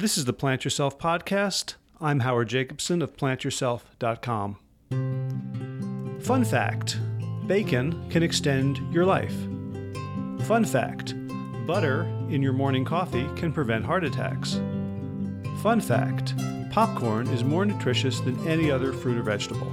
This is the Plant Yourself podcast. I'm Howard Jacobson of plantyourself.com. Fun fact bacon can extend your life. Fun fact butter in your morning coffee can prevent heart attacks. Fun fact popcorn is more nutritious than any other fruit or vegetable.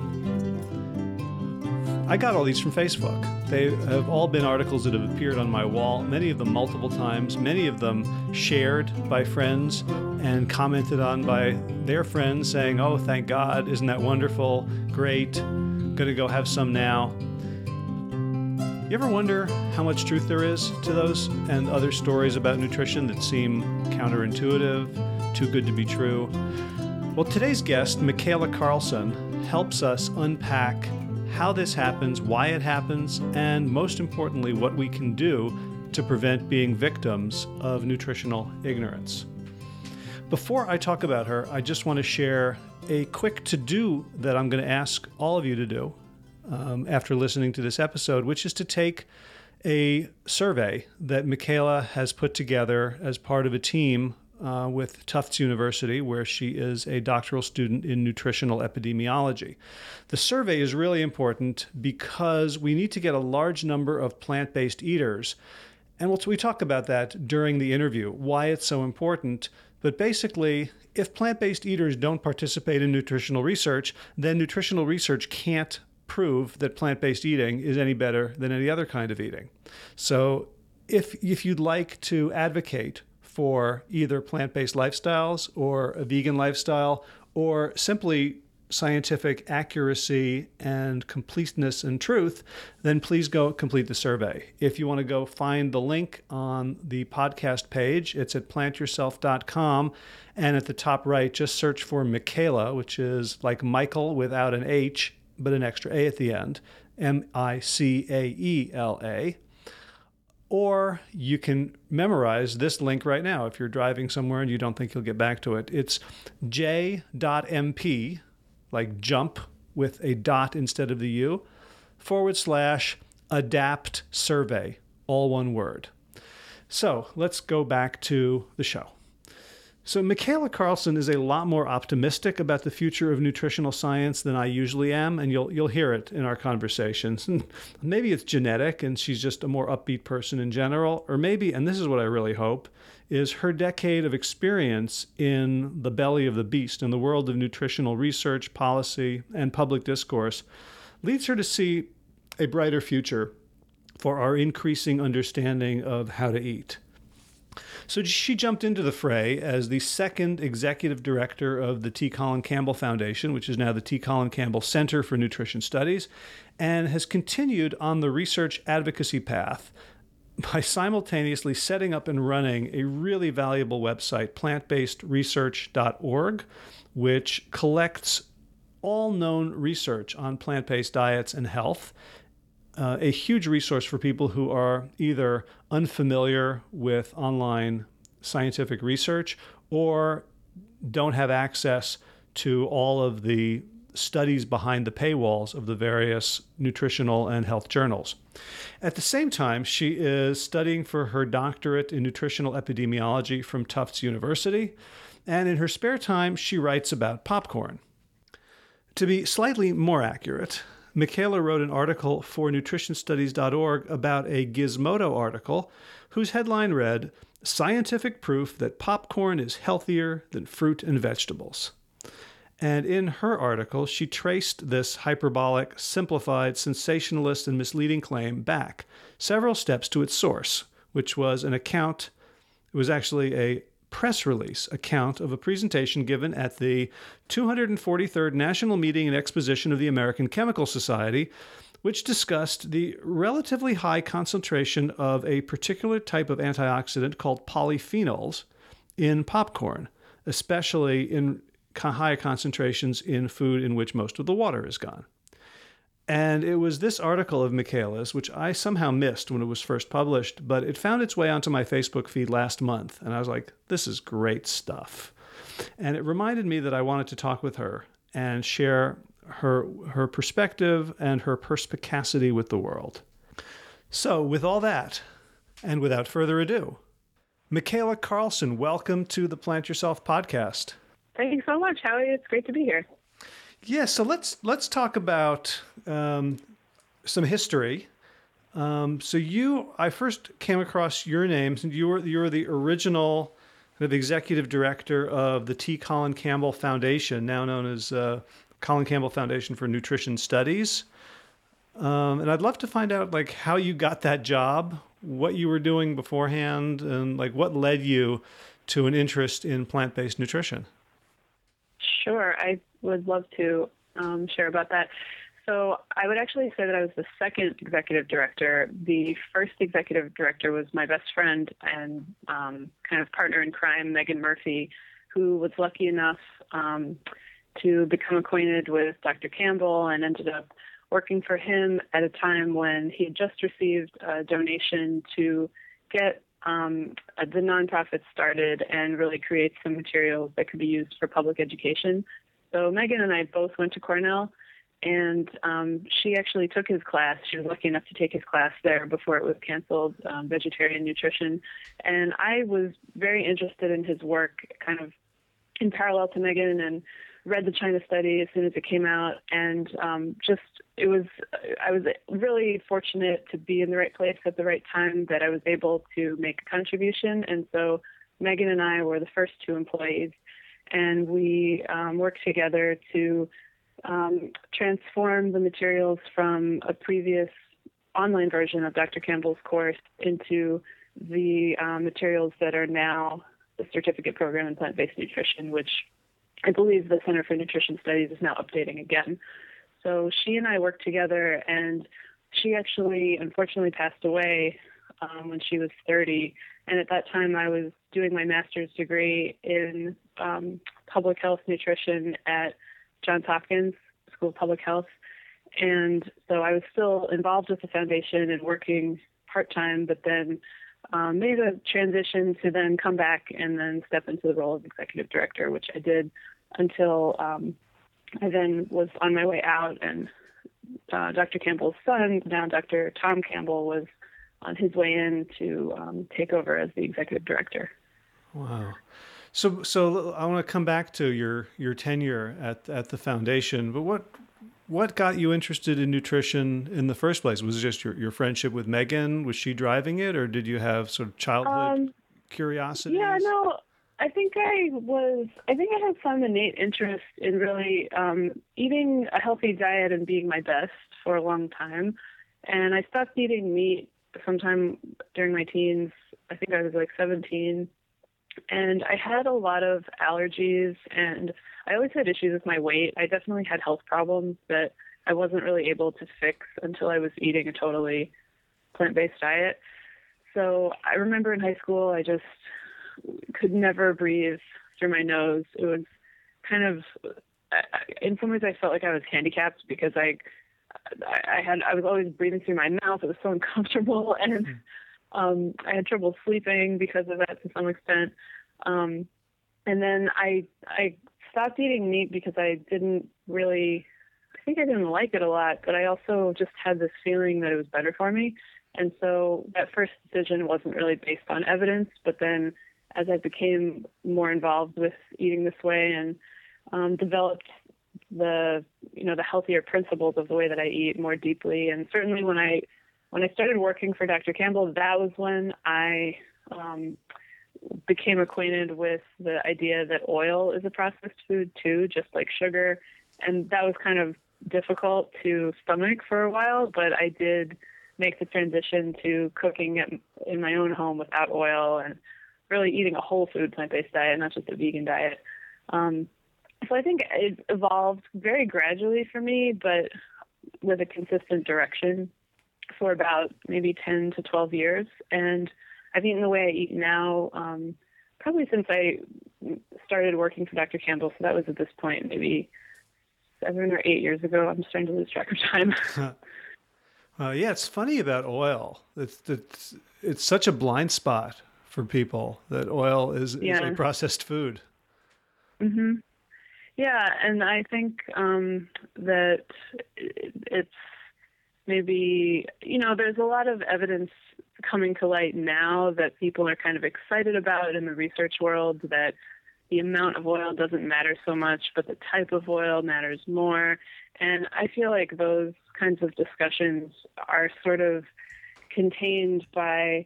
I got all these from Facebook. They have all been articles that have appeared on my wall, many of them multiple times, many of them shared by friends and commented on by their friends saying, Oh, thank God, isn't that wonderful? Great, gonna go have some now. You ever wonder how much truth there is to those and other stories about nutrition that seem counterintuitive, too good to be true? Well, today's guest, Micaela Karlsen, helps us unpack how this happens, why it happens, and most importantly, what we can do to prevent being victims of nutritional ignorance. Before I talk about her, I just want to share a quick to do that I'm going to ask all of you to do um, after listening to this episode, which is to take a survey that Micaela has put together as part of a team uh, with Tufts University, where she is a doctoral student in nutritional epidemiology. The survey is really important because we need to get a large number of plant based eaters. And we'll, we talk about that during the interview, why it's so important. But basically, if plant based eaters don't participate in nutritional research, then nutritional research can't prove that plant based eating is any better than any other kind of eating. So, if, if you'd like to advocate for either plant based lifestyles or a vegan lifestyle or simply scientific accuracy and completeness and truth, then please go complete the survey. If you want to go find the link on the podcast page, it's at plantyourself.com. And at the top right, just search for Micaela, which is like Michael without an H, but an extra A at the end M I C A E L A. Or you can memorize this link right now if you're driving somewhere and you don't think you'll get back to it. It's j.mp, like jump with a dot instead of the U, forward slash adapt survey, all one word. So let's go back to the show. So, Micaela Karlsen is a lot more optimistic about the future of nutritional science than I usually am, and you'll you'll hear it in our conversations. Maybe it's genetic, and she's just a more upbeat person in general, or maybe, and this is what I really hope, is her decade of experience in the belly of the beast, in the world of nutritional research, policy, and public discourse, leads her to see a brighter future for our increasing understanding of how to eat. So she jumped into the fray as the second executive director of the T. Colin Campbell Foundation, which is now the T. Colin Campbell Center for Nutrition Studies, and has continued on the research advocacy path by simultaneously setting up and running a really valuable website, plantbasedresearch.org, which collects all known research on plant based diets and health uh, a huge resource for people who are either unfamiliar with online scientific research or don't have access to all of the studies behind the paywalls of the various nutritional and health journals. At the same time, she is studying for her doctorate in nutritional epidemiology from Tufts University, and in her spare time, she writes about popcorn. To be slightly more accurate, Micaela wrote an article for nutritionstudies.org about a Gizmodo article whose headline read Scientific Proof That Popcorn is Healthier Than Fruit and Vegetables. And in her article, she traced this hyperbolic, simplified, sensationalist, and misleading claim back several steps to its source, which was an account, it was actually a press release account of a presentation given at the 243rd National Meeting and Exposition of the American Chemical Society, which discussed the relatively high concentration of a particular type of antioxidant called polyphenols in popcorn, especially in high concentrations in food in which most of the water is gone. And it was this article of Micaela's, which I somehow missed when it was first published, but it found its way onto my Facebook feed last month. And I was like, this is great stuff. And it reminded me that I wanted to talk with her and share her, her perspective and her perspicacity with the world. So, with all that, and without further ado, Micaela Karlsen, welcome to the Plant Yourself podcast. Thank you so much, Howie. It's great to be here. Yeah, so let's let's talk about um, some history. Um, so you, I first came across your name you were you were the original kind of executive director of the T. Colin Campbell Foundation, now known as uh, Colin Campbell Foundation for Nutrition Studies. Um, and I'd love to find out like how you got that job, what you were doing beforehand, and like what led you to an interest in plant-based nutrition. Sure, I would love to um, share about that. So I would actually say that I was the second executive director. The first executive director was my best friend and um, kind of partner in crime, Megan Murphy, who was lucky enough um, to become acquainted with Dr. Campbell and ended up working for him at a time when he had just received a donation to get um, the nonprofit started and really creates some materials that could be used for public education. So Megan and I both went to Cornell, and um, she actually took his class. She was lucky enough to take his class there before it was canceled, um, vegetarian nutrition. And I was very interested in his work, kind of in parallel to Megan, and read the China study as soon as it came out, and um, just it was I was really fortunate to be in the right place at the right time that I was able to make a contribution, and so Megan and I were the first two employees, and we um, worked together to um, transform the materials from a previous online version of Dr. Campbell's course into the um, materials that are now the certificate program in plant-based nutrition, which I believe the Center for Nutrition Studies is now updating again. So she and I worked together, and she actually unfortunately passed away um, when she was 30. And at that time, I was doing my master's degree in um, public health nutrition at Johns Hopkins School of Public Health. And so I was still involved with the foundation and working part time, but then um, made a transition to then come back and then step into the role of executive director, which I did until um, I then was on my way out, and uh, Dr. Campbell's son, now Dr. Tom Campbell, was on his way in to um, take over as the executive director. Wow. So, so I want to come back to your your tenure at at the foundation. But what what got you interested in nutrition in the first place? Was it just your, your friendship with Megan? Was she driving it, or did you have sort of childhood um, curiosity? Yeah, no. I think I was. I think I had some innate interest in really um, eating a healthy diet and being my best for a long time. And I stopped eating meat sometime during my teens. I think I was like 17. And I had a lot of allergies and I always had issues with my weight. I definitely had health problems that I wasn't really able to fix until I was eating a totally plant based diet. So I remember in high school, I just could never breathe through my nose. It was kind of, in some ways, I felt like I was handicapped because I, I had, I was always breathing through my mouth. It was so uncomfortable, and hmm. um, I had trouble sleeping because of that to some extent. Um, and then I, I stopped eating meat because I didn't really, I think I didn't like it a lot, but I also just had this feeling that it was better for me. And so that first decision wasn't really based on evidence, but then as I became more involved with eating this way and um, developed the you know the healthier principles of the way that I eat more deeply. And certainly when I when I started working for Dr. Campbell, that was when I um, became acquainted with the idea that oil is a processed food too, just like sugar. And that was kind of difficult to stomach for a while, but I did make the transition to cooking in my own home without oil and really eating a whole food plant based diet, not just a vegan diet. Um, so I think it evolved very gradually for me, but with a consistent direction for about maybe 10 to 12 years. And I've eaten the way I eat now um, probably since I started working for Dr. Campbell. So that was at this point maybe seven or eight years ago. I'm starting to lose track of time. uh, yeah, it's funny about oil. It's, it's, it's such a blind spot for people that oil is, yeah. is a processed food. Mhm. Yeah, and I think um, that it's maybe you know there's a lot of evidence coming to light now that people are kind of excited about in the research world that the amount of oil doesn't matter so much, but the type of oil matters more. And I feel like those kinds of discussions are sort of contained by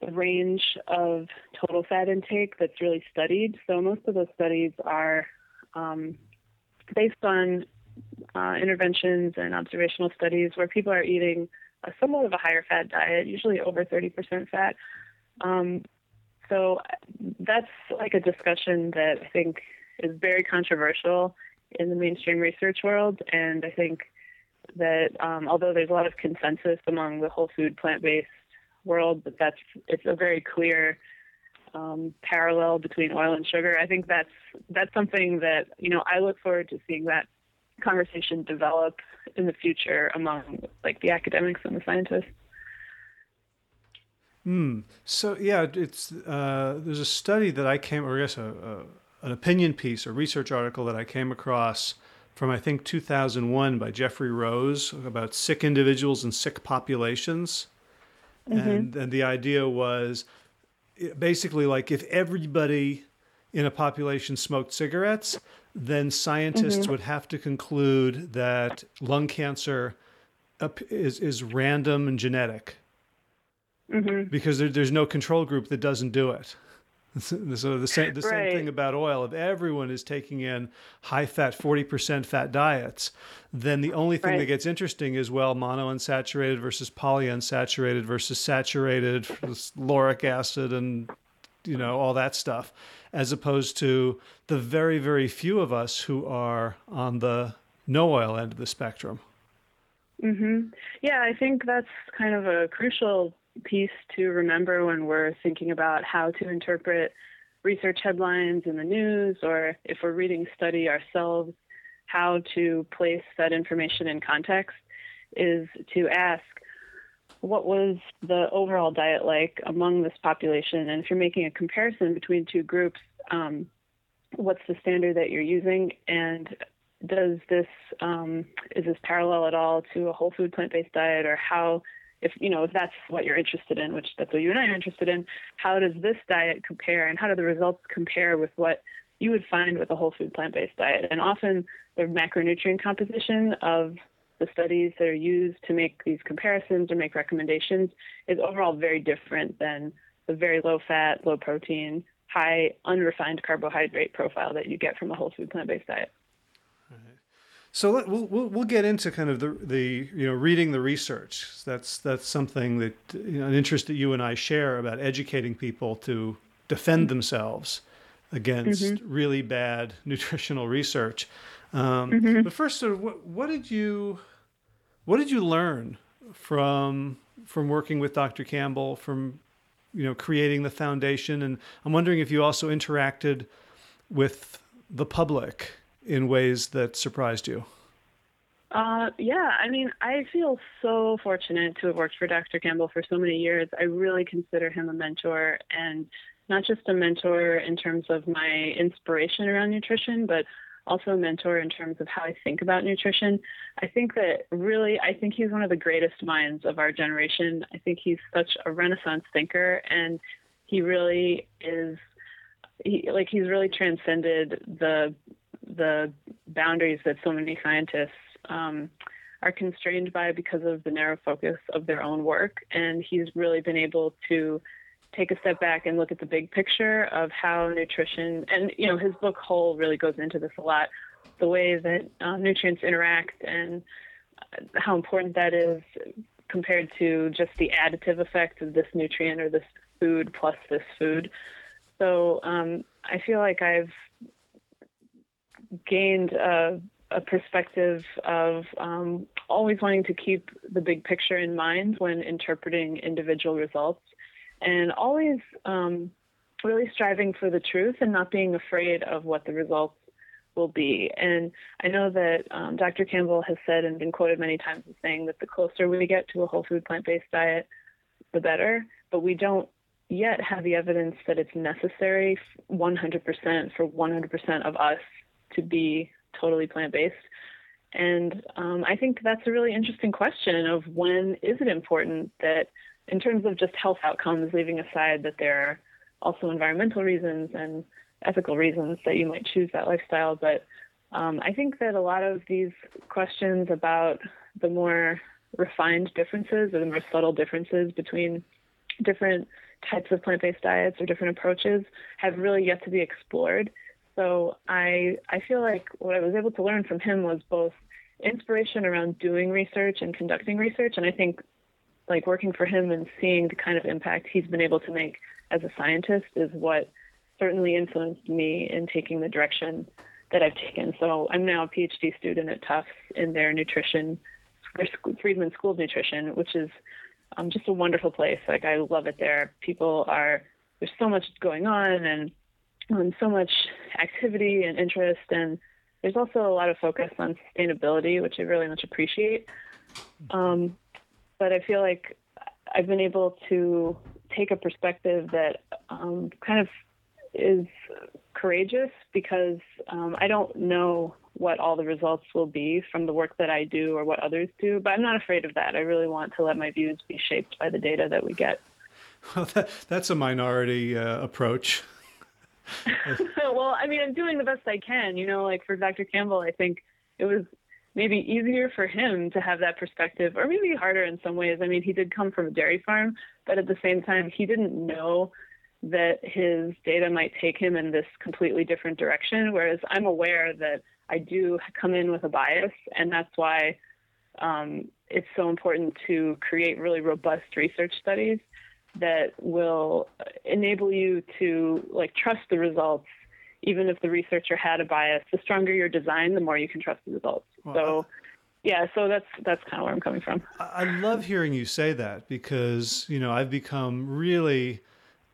the range of total fat intake that's really studied. So most of those studies are um, based on uh, interventions and observational studies where people are eating a somewhat of a higher fat diet, usually over 30% fat. Um, so that's like a discussion that I think is very controversial in the mainstream research world. And I think that um, although there's a lot of consensus among the whole food plant based world but that's it's a very clear um, parallel between oil and sugar. I think that's that's something that you know I look forward to seeing that conversation develop in the future among like the academics and the scientists. Hmm. So yeah, it's uh, there's a study that I came, or guess a, a, an opinion piece, a research article that I came across from I think 2001 by Geoffrey Rose about sick individuals and sick populations, mm-hmm. and and the idea was basically like if everybody in a population smoked cigarettes, then scientists mm-hmm. would have to conclude that lung cancer is is random and genetic mm-hmm. because there, there's no control group that doesn't do it. So the same the same right. thing about oil. If everyone is taking in high fat, forty percent fat diets, then the only thing right. that gets interesting is well, monounsaturated versus polyunsaturated versus saturated, lauric acid, and you know all that stuff, as opposed to the very very few of us who are on the no oil end of the spectrum. Mhm. Yeah, I think that's kind of a crucial piece to remember when we're thinking about how to interpret research headlines in the news or if we're reading study ourselves, how to place that information in context is to ask what was the overall diet like among this population? And if you're making a comparison between two groups, um, what's the standard that you're using? And does this um, is this parallel at all to a whole food plant-based diet, or how if you know if that's what you're interested in, which that's what you and I are interested in, how does this diet compare, and how do the results compare with what you would find with a whole food plant-based diet? And often the macronutrient composition of the studies that are used to make these comparisons or make recommendations is overall very different than the very low fat, low protein, high unrefined carbohydrate profile that you get from a whole food plant-based diet. So let, we'll, we'll, we'll get into kind of the the you know reading the research. That's that's something that you know, an interest that you and I share about educating people to defend mm-hmm. themselves against mm-hmm. really bad nutritional research. Um, mm-hmm. But first, sort of, what, what did you what did you learn from from working with Dr. Campbell from you know creating the foundation? And I'm wondering if you also interacted with the public in ways that surprised you? Uh, yeah, I mean, I feel so fortunate to have worked for Dr. Campbell for so many years. I really consider him a mentor, and not just a mentor in terms of my inspiration around nutrition, but also a mentor in terms of how I think about nutrition. I think that really, I think he's one of the greatest minds of our generation. I think he's such a renaissance thinker, and he really is. He, like he's really transcended the the boundaries that so many scientists um, are constrained by because of the narrow focus of their own work. And he's really been able to take a step back and look at the big picture of how nutrition, and you know, his book Whole really goes into this a lot, the way that uh, nutrients interact and how important that is compared to just the additive effect of this nutrient or this food plus this food. So um, I feel like I've gained a, a perspective of um, always wanting to keep the big picture in mind when interpreting individual results and always um, really striving for the truth and not being afraid of what the results will be. And I know that um, Dr. Campbell has said and been quoted many times as saying that the closer we get to a whole food plant based diet, the better. But we don't yet have the evidence that it's necessary 100% for 100% of us to be totally plant based? And um, I think that's a really interesting question of when is it important that in terms of just health outcomes, leaving aside that there are also environmental reasons and ethical reasons that you might choose that lifestyle. But um, I think that a lot of these questions about the more refined differences or the more subtle differences between different types of plant-based diets or different approaches have really yet to be explored. So I I feel like what I was able to learn from him was both inspiration around doing research and conducting research, and I think like working for him and seeing the kind of impact he's been able to make as a scientist is what certainly influenced me in taking the direction that I've taken. So I'm now a PhD student at Tufts in their nutrition, Friedman School of Nutrition, which is um, just a wonderful place. Like I love it there. People are there's so much going on and so much activity and interest, and there's also a lot of focus on sustainability, which I really much appreciate. Um, but I feel like I've been able to take a perspective that um, kind of is courageous because um, I don't know what all the results will be from the work that I do or what others do, but I'm not afraid of that. I really want to let my views be shaped by the data that we get. Well, that, that's a minority uh, approach. well, I mean, I'm doing the best I can. You know, like for Dr. Campbell, I think it was maybe easier for him to have that perspective, or maybe harder in some ways. I mean, he did come from a dairy farm, but at the same time, he didn't know that his data might take him in this completely different direction. Whereas I'm aware that I do come in with a bias, and that's why um, it's so important to create really robust research studies that will enable you to like trust the results. Even if the researcher had a bias the stronger your design the more you can trust the results. Well, so yeah so that's that's kind of where i'm coming from. I love hearing you say that because you know i've become really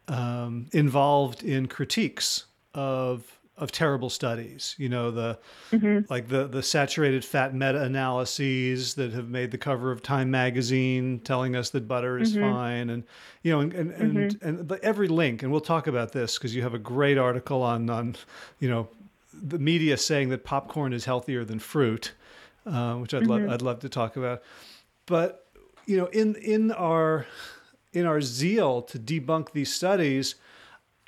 um, involved in critiques of of terrible studies. You know the mm-hmm. like the the saturated fat meta analyses that have made the cover of Time magazine, telling us that butter is mm-hmm. fine, and you know, and and mm-hmm. and, and the, every link. And we'll talk about this because you have a great article on on you know the media saying that popcorn is healthier than fruit, uh, which I'd love mm-hmm. I'd love to talk about. But you know, in in our in our zeal to debunk these studies,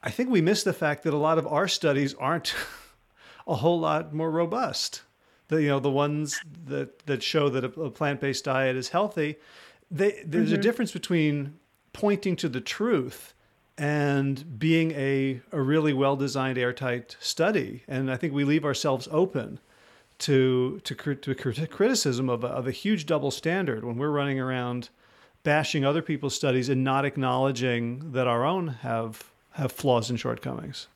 I think we miss the fact that a lot of our studies aren't a whole lot more robust. The you know the ones that that show that a, a plant based diet is healthy, they, there's mm-hmm. a difference between pointing to the truth and being a, a really well designed airtight study. And I think we leave ourselves open to to, to criticism of a, of a huge double standard when we're running around bashing other people's studies and not acknowledging that our own have have flaws and shortcomings.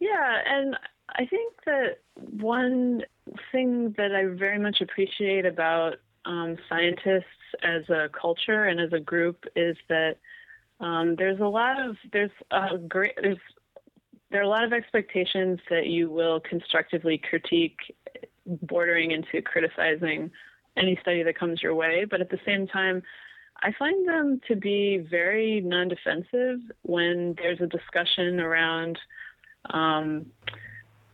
Yeah, and I think that one thing that I very much appreciate about um, scientists as a culture and as a group is that um, there's a lot of there's a great there's there are a lot of expectations that you will constructively critique, bordering into criticizing any study that comes your way. But at the same time, I find them to be very non defensive when there's a discussion around, um,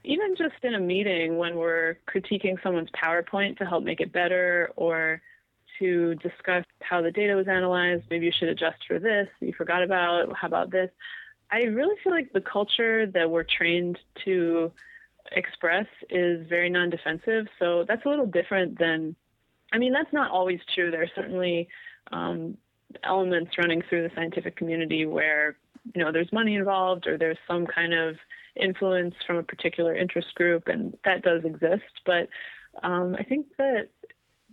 even just in a meeting when we're critiquing someone's PowerPoint to help make it better or to discuss how the data was analyzed. Maybe you should adjust for this, you forgot about, how about this? I really feel like the culture that we're trained to express is very non defensive. So that's a little different than, I mean, that's not always true. There's certainly um, elements running through the scientific community where you know there's money involved or there's some kind of influence from a particular interest group, and that does exist. But um, I think that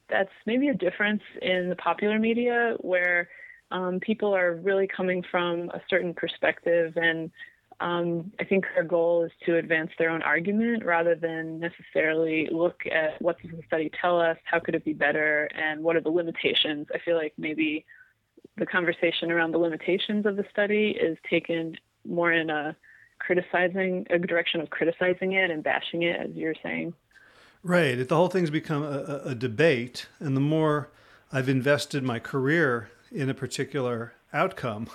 that's maybe a difference in the popular media where um, people are really coming from a certain perspective and um, I think their goal is to advance their own argument rather than necessarily look at what does the study tell us, how could it be better, and what are the limitations. I feel like maybe the conversation around the limitations of the study is taken more in a criticizing a direction of criticizing it and bashing it, as you're saying. Right. The whole thing's become a, a debate, and the more I've invested my career in a particular outcome,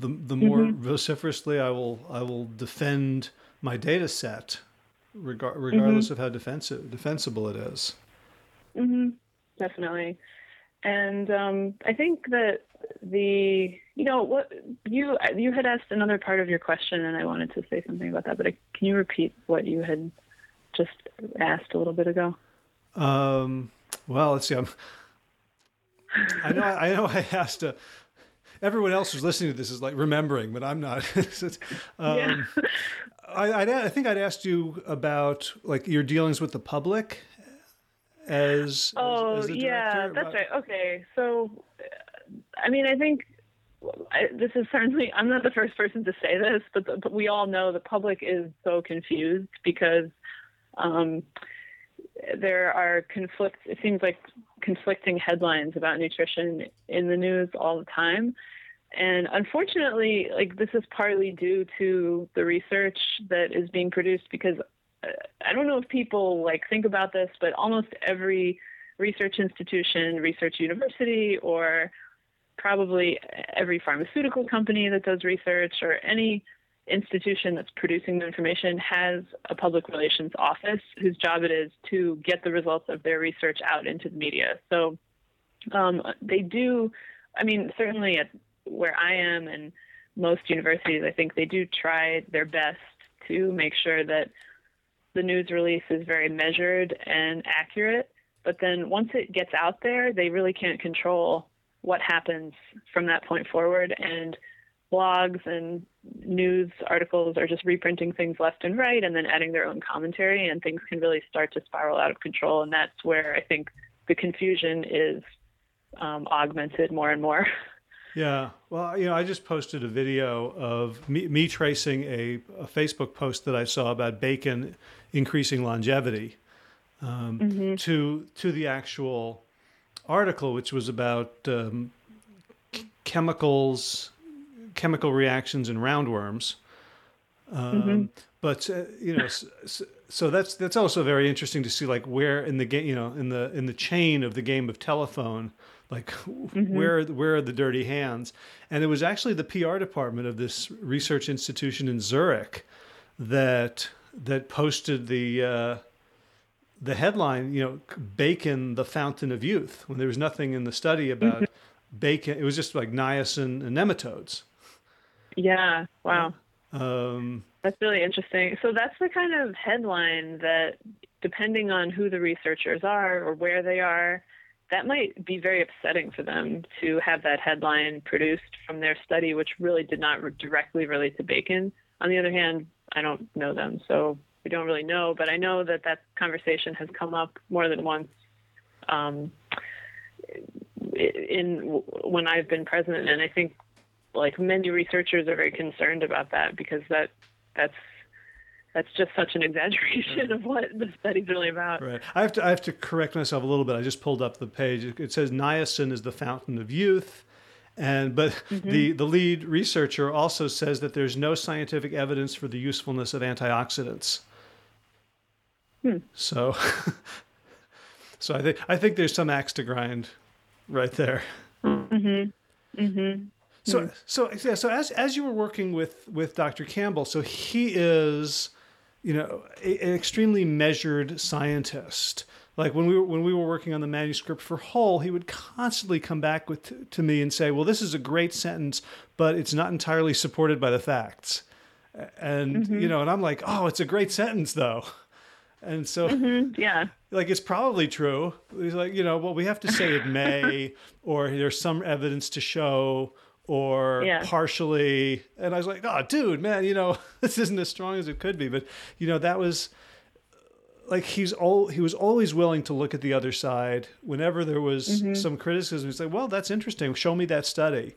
the the more mm-hmm. vociferously I will I will defend my data set, regardless mm-hmm. of how defensive defensible it is. Mm-hmm. Definitely, and um, I think that the you know what you you had asked another part of your question, and I wanted to say something about that. But can you repeat what you had just asked a little bit ago? Um, well, let's see. I'm, I know. I know. I asked. Uh, everyone else who's listening to this is like remembering, but I'm not. um, yeah. I, I think I'd asked you about like your dealings with the public as oh as, as yeah that's right okay so i mean i think I, this is certainly i'm not the first person to say this but, the, but we all know the public is so confused because um, there are conflicts it seems like conflicting headlines about nutrition in the news all the time. And unfortunately like this is partly due to the research that is being produced because uh, I don't know if people like think about this, but almost every research institution, research university, or probably every pharmaceutical company that does research or any institution that's producing the information has a public relations office whose job it is to get the results of their research out into the media. So um, they do, I mean, certainly at where I am and most universities, I think they do try their best to make sure that the news release is very measured and accurate. But then once it gets out there, they really can't control what happens from that point forward. And blogs and news articles are just reprinting things left and right and then adding their own commentary, and things can really start to spiral out of control. And that's where I think the confusion is um, augmented more and more. Yeah. Well, you know, I just posted a video of me, me tracing a, a, Facebook post that I saw about bacon increasing longevity um, mm-hmm. to to the actual article, which was about um, chemicals, chemical reactions in roundworms. Um, mm-hmm. But uh, you know, so, so, that's that's also very interesting to see, like where in the game, you know, in the in the chain of the game of telephone, like mm-hmm. where where are the dirty hands? And it was actually the PR department of this research institution in Zurich that that posted the uh, the headline, you know, bacon, the fountain of youth, when there was nothing in the study about mm-hmm. bacon. It was just like niacin and nematodes. Yeah. Wow. Um, that's really interesting. So that's the kind of headline that, depending on who the researchers are or where they are, that might be very upsetting for them to have that headline produced from their study, which really did not directly relate to bacon. On the other hand, I don't know them, so we don't really know. But I know that that conversation has come up more than once um, in when I've been president, and I think like many researchers are very concerned about that because that that's that's just such an exaggeration of what the study's really about. Right. I have to I have to correct myself a little bit. I just pulled up the page. It says niacin is the fountain of youth. And but mm-hmm. the, the lead researcher also says that there's no scientific evidence for the usefulness of antioxidants. Hmm. So so I think I think there's some axe to grind right there. Mm-hmm. Mm-hmm. So so yeah, so as as you were working with with Dr. Campbell, so he is you know, a, an extremely measured scientist. Like when we were when we were working on the manuscript for Whole, he would constantly come back with to, to me and say, "Well, this is a great sentence, but it's not entirely supported by the facts." And mm-hmm. you know, and I'm like, "Oh, it's a great sentence, though." And so, mm-hmm. yeah, like it's probably true. He's like, you know, well, we have to say it may, or there's some evidence to show, or yeah. partially. And I was like, oh, dude, man, you know, this isn't as strong as it could be. But, you know, that was like he's all he was always willing to look at the other side whenever there was mm-hmm. some criticism. He's like, well, that's interesting. Show me that study.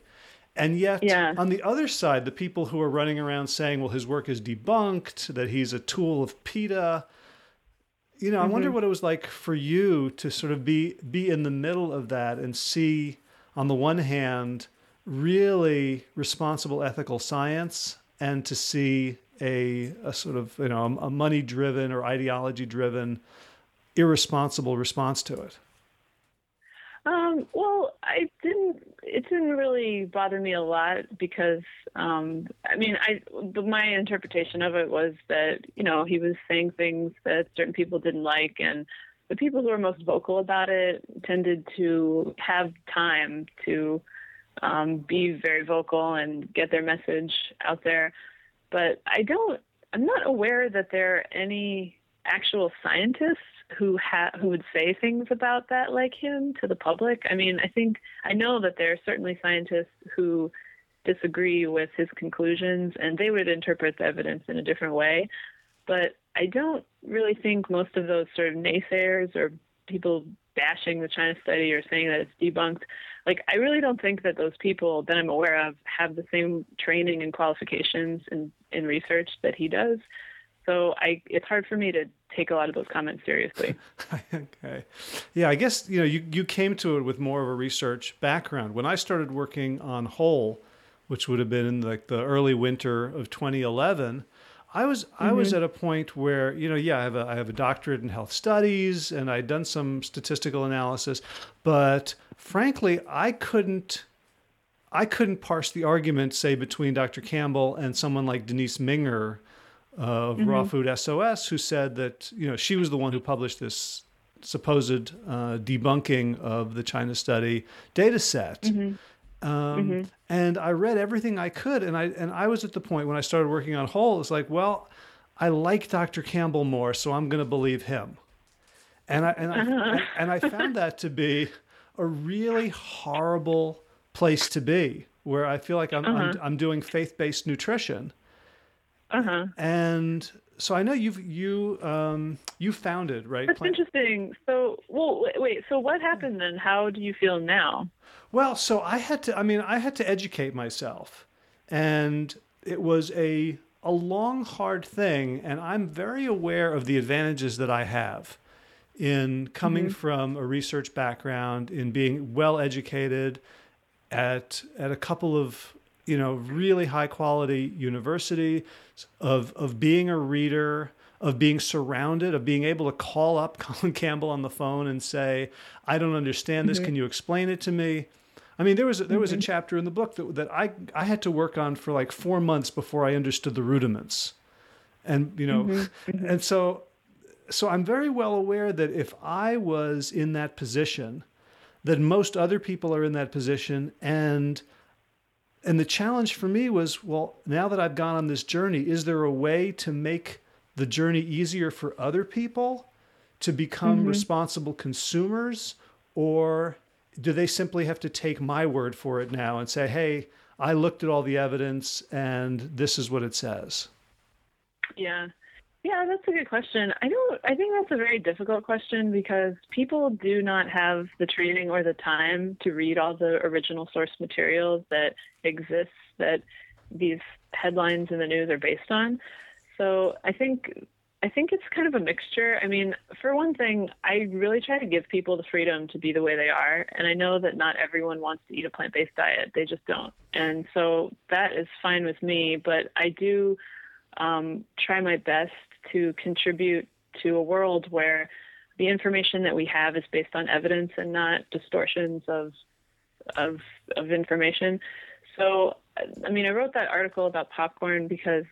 And yet, yeah. on the other side, the people who are running around saying, well, his work is debunked, that he's a tool of PETA, you know, mm-hmm. I wonder mm-hmm. what it was like for you to sort of be be in the middle of that and see, on the one hand, really responsible ethical science and to see a, a sort of you know a money driven or ideology driven irresponsible response to it? Um, well i didn't it didn't really bother me a lot because um, i mean i my interpretation of it was that you know he was saying things that certain people didn't like and the people who were most vocal about it tended to have time to um, be very vocal and get their message out there. But I don't, I'm not aware that there are any actual scientists who ha- who would say things about that like him to the public. I mean, I think I know that there are certainly scientists who disagree with his conclusions and they would interpret the evidence in a different way. But I don't really think most of those sort of naysayers or people bashing the China study or saying that it's debunked, like I really don't think that those people that I'm aware of have the same training and qualifications in, in research that he does. So I, it's hard for me to take a lot of those comments seriously. okay, yeah, I guess you know you you came to it with more of a research background. When I started working on Whole, which would have been in like the early winter of 2011. I was mm-hmm. I was at a point where you know yeah I have a I have a doctorate in health studies and I'd done some statistical analysis, but frankly I couldn't I couldn't parse the argument say between Dr. Campbell and someone like Denise Minger of mm-hmm. Raw Food SOS who said that you know she was the one who published this supposed uh, debunking of the China study data set. Mm-hmm. Um, mm-hmm. And I read everything I could, and I and I was at the point when I started working on Whole. It's like, well, I like Dr. Campbell more, so I'm going to believe him. And I and I uh-huh. and I found that to be a really horrible place to be, where I feel like I'm uh-huh. I'm, I'm, doing faith based nutrition. Uh-huh. And so I know you've you um you founded right. That's interesting. So well, wait. So what happened then? How do you feel now? Well, so I had to. I mean, I had to educate myself, and it was a a long, hard thing. And I'm very aware of the advantages that I have in coming mm-hmm. from a research background, in being well educated at at a couple of you know really high quality university, of of being a reader of being surrounded, of being able to call up Colin Campbell on the phone and say, "I don't understand this. Mm-hmm. Can you explain it to me?" I mean, there was a, there was a mm-hmm. chapter in the book that that I I had to work on for like four months before I understood the rudiments, and you know, mm-hmm. mm-hmm. and so so I'm very well aware that if I was in that position, that most other people are in that position, and and the challenge for me was, well, now that I've gone on this journey, is there a way to make the journey easier for other people to become mm-hmm. responsible consumers, or do they simply have to take my word for it now and say, hey, I looked at all the evidence and this is what it says? Yeah. Yeah, that's a good question. I don't I think that's a very difficult question because people do not have the training or the time to read all the original source materials that exists that these headlines in the news are based on. So I think I think it's kind of a mixture. I mean, for one thing, I really try to give people the freedom to be the way they are. And I know that not everyone wants to eat a plant based diet, they just don't. And so that is fine with me. But I do um, try my best to contribute to a world where the information that we have is based on evidence and not distortions of, of, of information. So, I mean, I wrote that article about popcorn because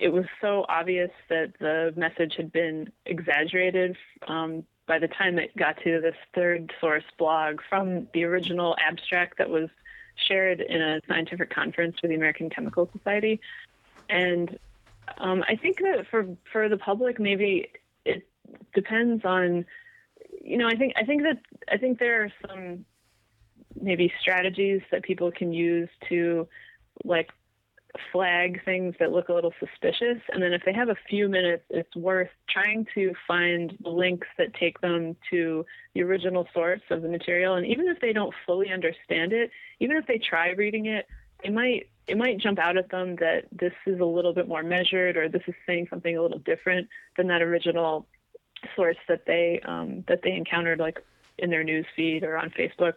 it was so obvious that the message had been exaggerated um, by the time it got to this third source blog from the original abstract that was shared in a scientific conference for the American Chemical Society. And um, I think that for for the public, maybe it depends on, you know, I think I think that I think there are some maybe strategies that people can use to like flag things that look a little suspicious. And then if they have a few minutes, it's worth trying to find the links that take them to the original source of the material. And even if they don't fully understand it, even if they try reading it, it might it might jump out at them that this is a little bit more measured or this is saying something a little different than that original source that they um, that they encountered like in their news feed or on Facebook.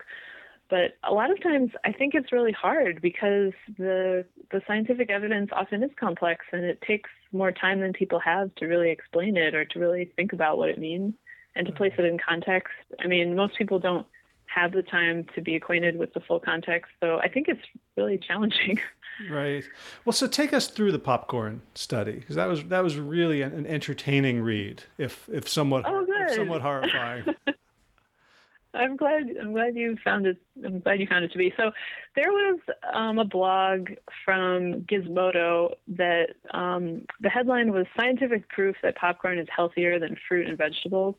But a lot of times, I think it's really hard because the the scientific evidence often is complex, and it takes more time than people have to really explain it or to really think about what it means and to place it in context. I mean, most people don't have the time to be acquainted with the full context, so I think it's really challenging. Right. Well, so take us through the popcorn study because that was that was really an, an entertaining read, if if somewhat oh, if somewhat horrifying. I'm glad. I'm glad you found it. I'm glad you found it to be. So, there was um, a blog from Gizmodo that um, the headline was "Scientific Proof that Popcorn is Healthier Than Fruit and Vegetables,"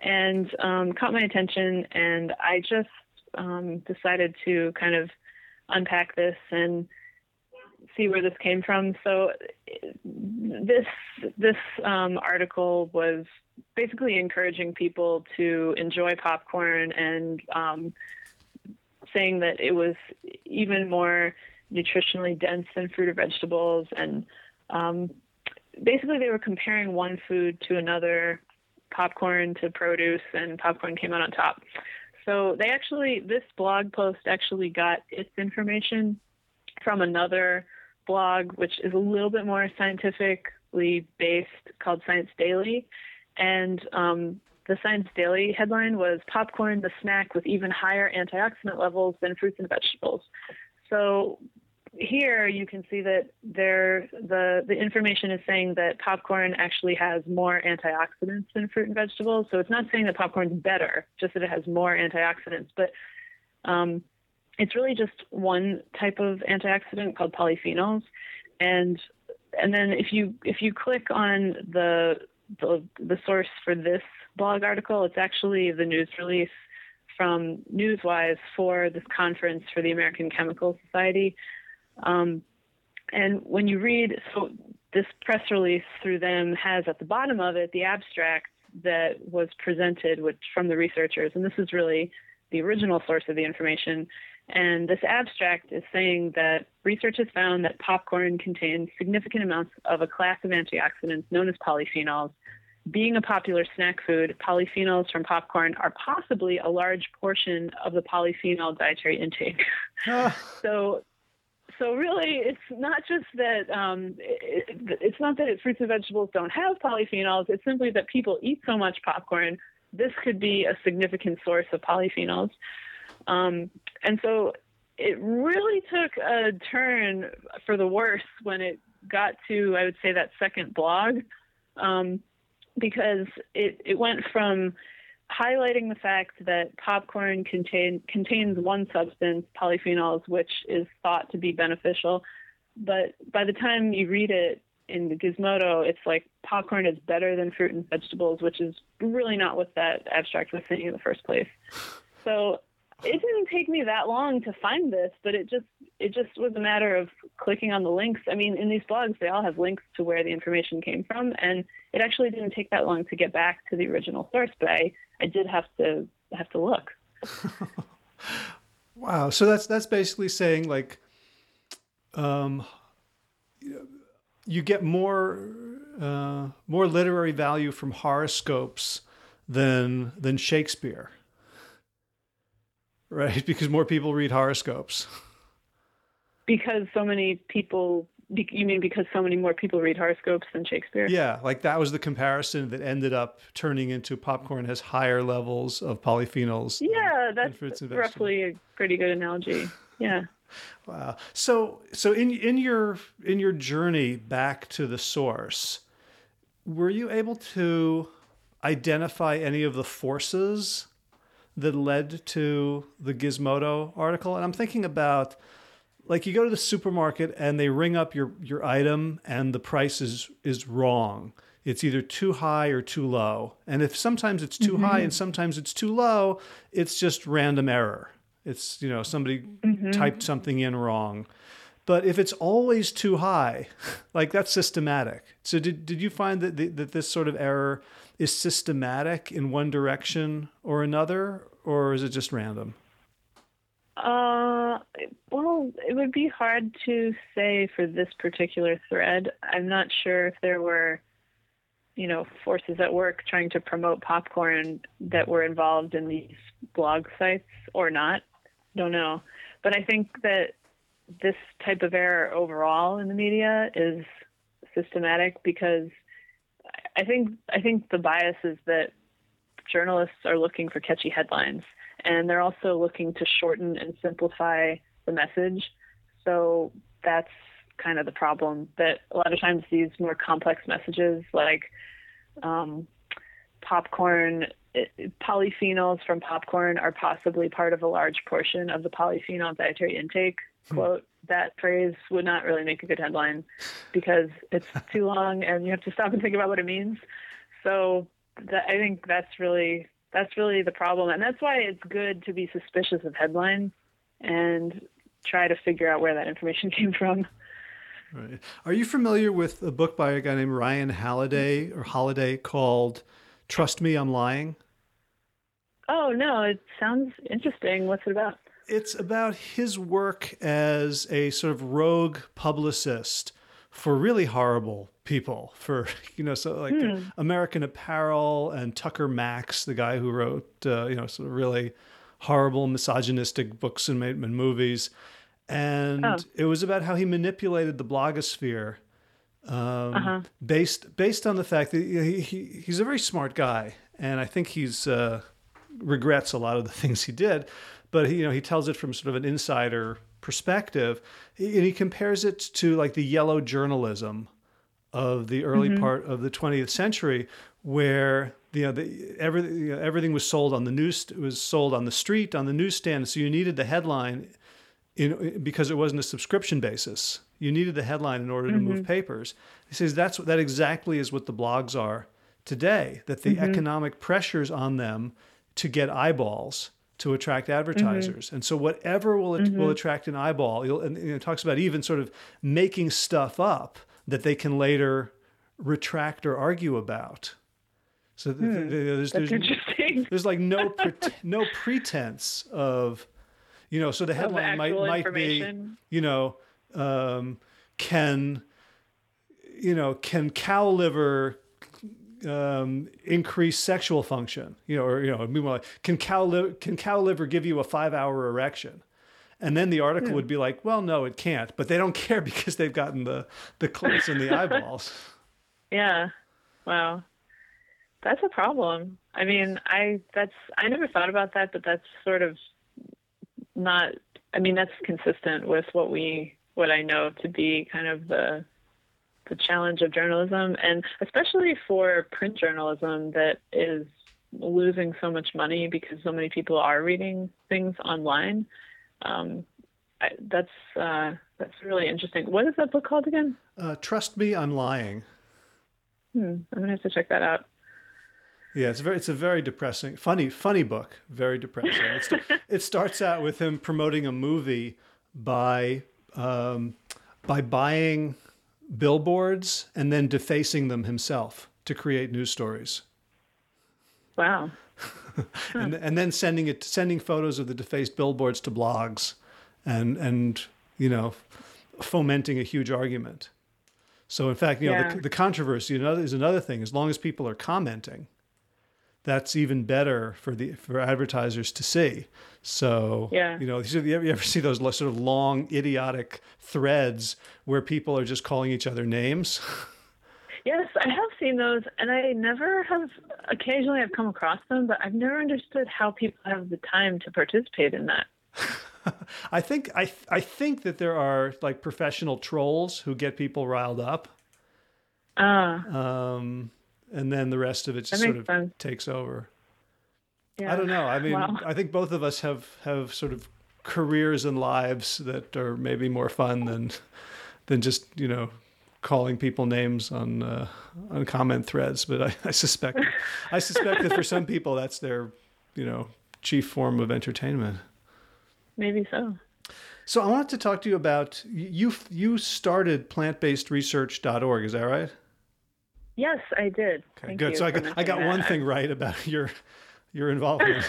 and um, caught my attention. And I just um, decided to kind of unpack this and see where this came from. So, this this um, article was basically encouraging people to enjoy popcorn and um, saying that it was even more nutritionally dense than fruit or vegetables. And um, basically, they were comparing one food to another popcorn to produce, and popcorn came out on top. So they actually, this blog post actually got its information from another blog, which is a little bit more scientifically based, called Science Daily. And um, the Science Daily headline was Popcorn, the snack with even higher antioxidant levels than fruits and vegetables. So here you can see that there the the information is saying that popcorn actually has more antioxidants than fruit and vegetables. So it's not saying that popcorn's better, just that it has more antioxidants. But um, it's really just one type of antioxidant called polyphenols, and and then if you if you click on the the, the source for this blog article. It's actually the news release from Newswise for this conference for the American Chemical Society. Um, and when you read, so this press release through them has at the bottom of it the abstract that was presented which, from the researchers. And this is really the original source of the information. And this abstract is saying that research has found that popcorn contains significant amounts of a class of antioxidants known as polyphenols being a popular snack food, polyphenols from popcorn are possibly a large portion of the polyphenol dietary intake. so, so really, it's not just that um, it, it's not that fruits and vegetables don't have polyphenols. It's simply that people eat so much popcorn. This could be a significant source of polyphenols, um, and so it really took a turn for the worse when it got to, I would say, that second blog. Um, because it, it went from highlighting the fact that popcorn contain, contains one substance, polyphenols, which is thought to be beneficial. But by the time you read it in the Gizmodo, it's like popcorn is better than fruit and vegetables, which is really not what that abstract was saying in the first place. So it didn't take me that long to find this, but it just it just was a matter of clicking on the links. I mean, in these blogs, they all have links to where the information came from, and it actually didn't take that long to get back to the original source, but I, I did have to have to look. wow. So that's that's basically saying like, um, you get more uh, more literary value from horoscopes than than Shakespeare right? Because more people read horoscopes. Because so many people, you mean because so many more people read horoscopes than Shakespeare? Yeah, like that was the comparison that ended up turning into popcorn has higher levels of polyphenols. Yeah, that's roughly a pretty good analogy. Yeah. Wow. So, so in in your in your journey back to the source, were you able to identify any of the forces that led to the Gizmodo article. And I'm thinking about like you go to the supermarket and they ring up your, your item and the price is, is wrong. It's either too high or too low. And if sometimes it's too mm-hmm. high and sometimes it's too low, it's just random error. It's, you know, somebody mm-hmm. typed something in wrong. But if it's always too high, like that's systematic. So did, did you find that, the, that this sort of error is systematic in one direction or another, or is it just random? Uh, well, it would be hard to say for this particular thread. I'm not sure if there were, you know, forces at work trying to promote popcorn that were involved in these blog sites or not. Don't know. But I think that this type of error overall in the media is systematic because I think I think the bias is that journalists are looking for catchy headlines, and they're also looking to shorten and simplify the message. So that's kind of the problem. That a lot of times these more complex messages, like um, popcorn it, polyphenols from popcorn are possibly part of a large portion of the polyphenol dietary intake. Hmm. Quote, that phrase would not really make a good headline because it's too long and you have to stop and think about what it means. So that, I think that's really that's really the problem, and that's why it's good to be suspicious of headlines and try to figure out where that information came from. Right. Are you familiar with a book by a guy named Ryan Halliday or Holiday called "Trust Me, I'm Lying"? Oh no, it sounds interesting. What's it about? It's about his work as a sort of rogue publicist for really horrible people. For you know, so like hmm. American Apparel and Tucker Max, the guy who wrote uh, you know sort of really horrible misogynistic books and, made, and movies and oh. it was about how he manipulated the blogosphere um, uh-huh. based based on the fact that he, he, he's a very smart guy, and I think he's uh, regrets a lot of the things he did, but he, you know he tells it from sort of an insider perspective, and he compares it to like the yellow journalism of the early mm-hmm. part of the 20th century, where you know, the, everything, you know, everything was sold on the news was sold on the street on the newsstand, so you needed the headline in, because it wasn't a subscription basis. You needed the headline in order to mm-hmm. move papers. He says that's that exactly is what the blogs are today. That the mm-hmm. economic pressures on them to get eyeballs to attract advertisers, mm-hmm. and so whatever will will mm-hmm. attract an eyeball. and you know, it talks about even sort of making stuff up that they can later retract or argue about. So hmm. there's, there's, there's, like no pre- no pretense of you know, so the headline might might be, you know, um, can you know can cow liver um, increase sexual function? You know, or you know, like can cow li- can cow liver give you a five hour erection? And then the article hmm. would be like, well, no, it can't. But they don't care because they've gotten the the clicks and the eyeballs. Yeah. Wow. That's a problem. I mean, I that's I never thought about that, but that's sort of not I mean that's consistent with what we what I know to be kind of the the challenge of journalism and especially for print journalism that is losing so much money because so many people are reading things online. Um, I, that's uh, that's really interesting. What is that book called again? Uh, Trust Me, I'm Lying. Hmm, I'm gonna have to check that out. Yeah, it's very it's a very depressing, funny funny book. Very depressing. it starts out with him promoting a movie by um, by buying billboards and then defacing them himself to create news stories. Wow. and and then sending it sending photos of the defaced billboards to blogs and and you know fomenting a huge argument. So in fact, you know, the, the controversy is another thing. As long as people are commenting, that's even better for the for advertisers to see. So yeah. you know, you ever see those sort of long idiotic threads where people are just calling each other names? Yes, I have seen those, and I never have. Occasionally, I've come across them, but I've never understood how people have the time to participate in that. I think I I think that there are like professional trolls who get people riled up. Ah. Uh. Um, and then the rest of it just sort of sense. takes over. Yeah. I don't know. I mean, wow. I think both of us have have sort of careers and lives that are maybe more fun than than just you know calling people names on uh, on comment threads. But I, I suspect I suspect that for some people that's their you know chief form of entertainment. Maybe so. So I wanted to talk to you about you. You started plantbasedresearch.org. Is that right? Yes, I did. Okay, Thank good. So I got, I got one thing right about your your involvement.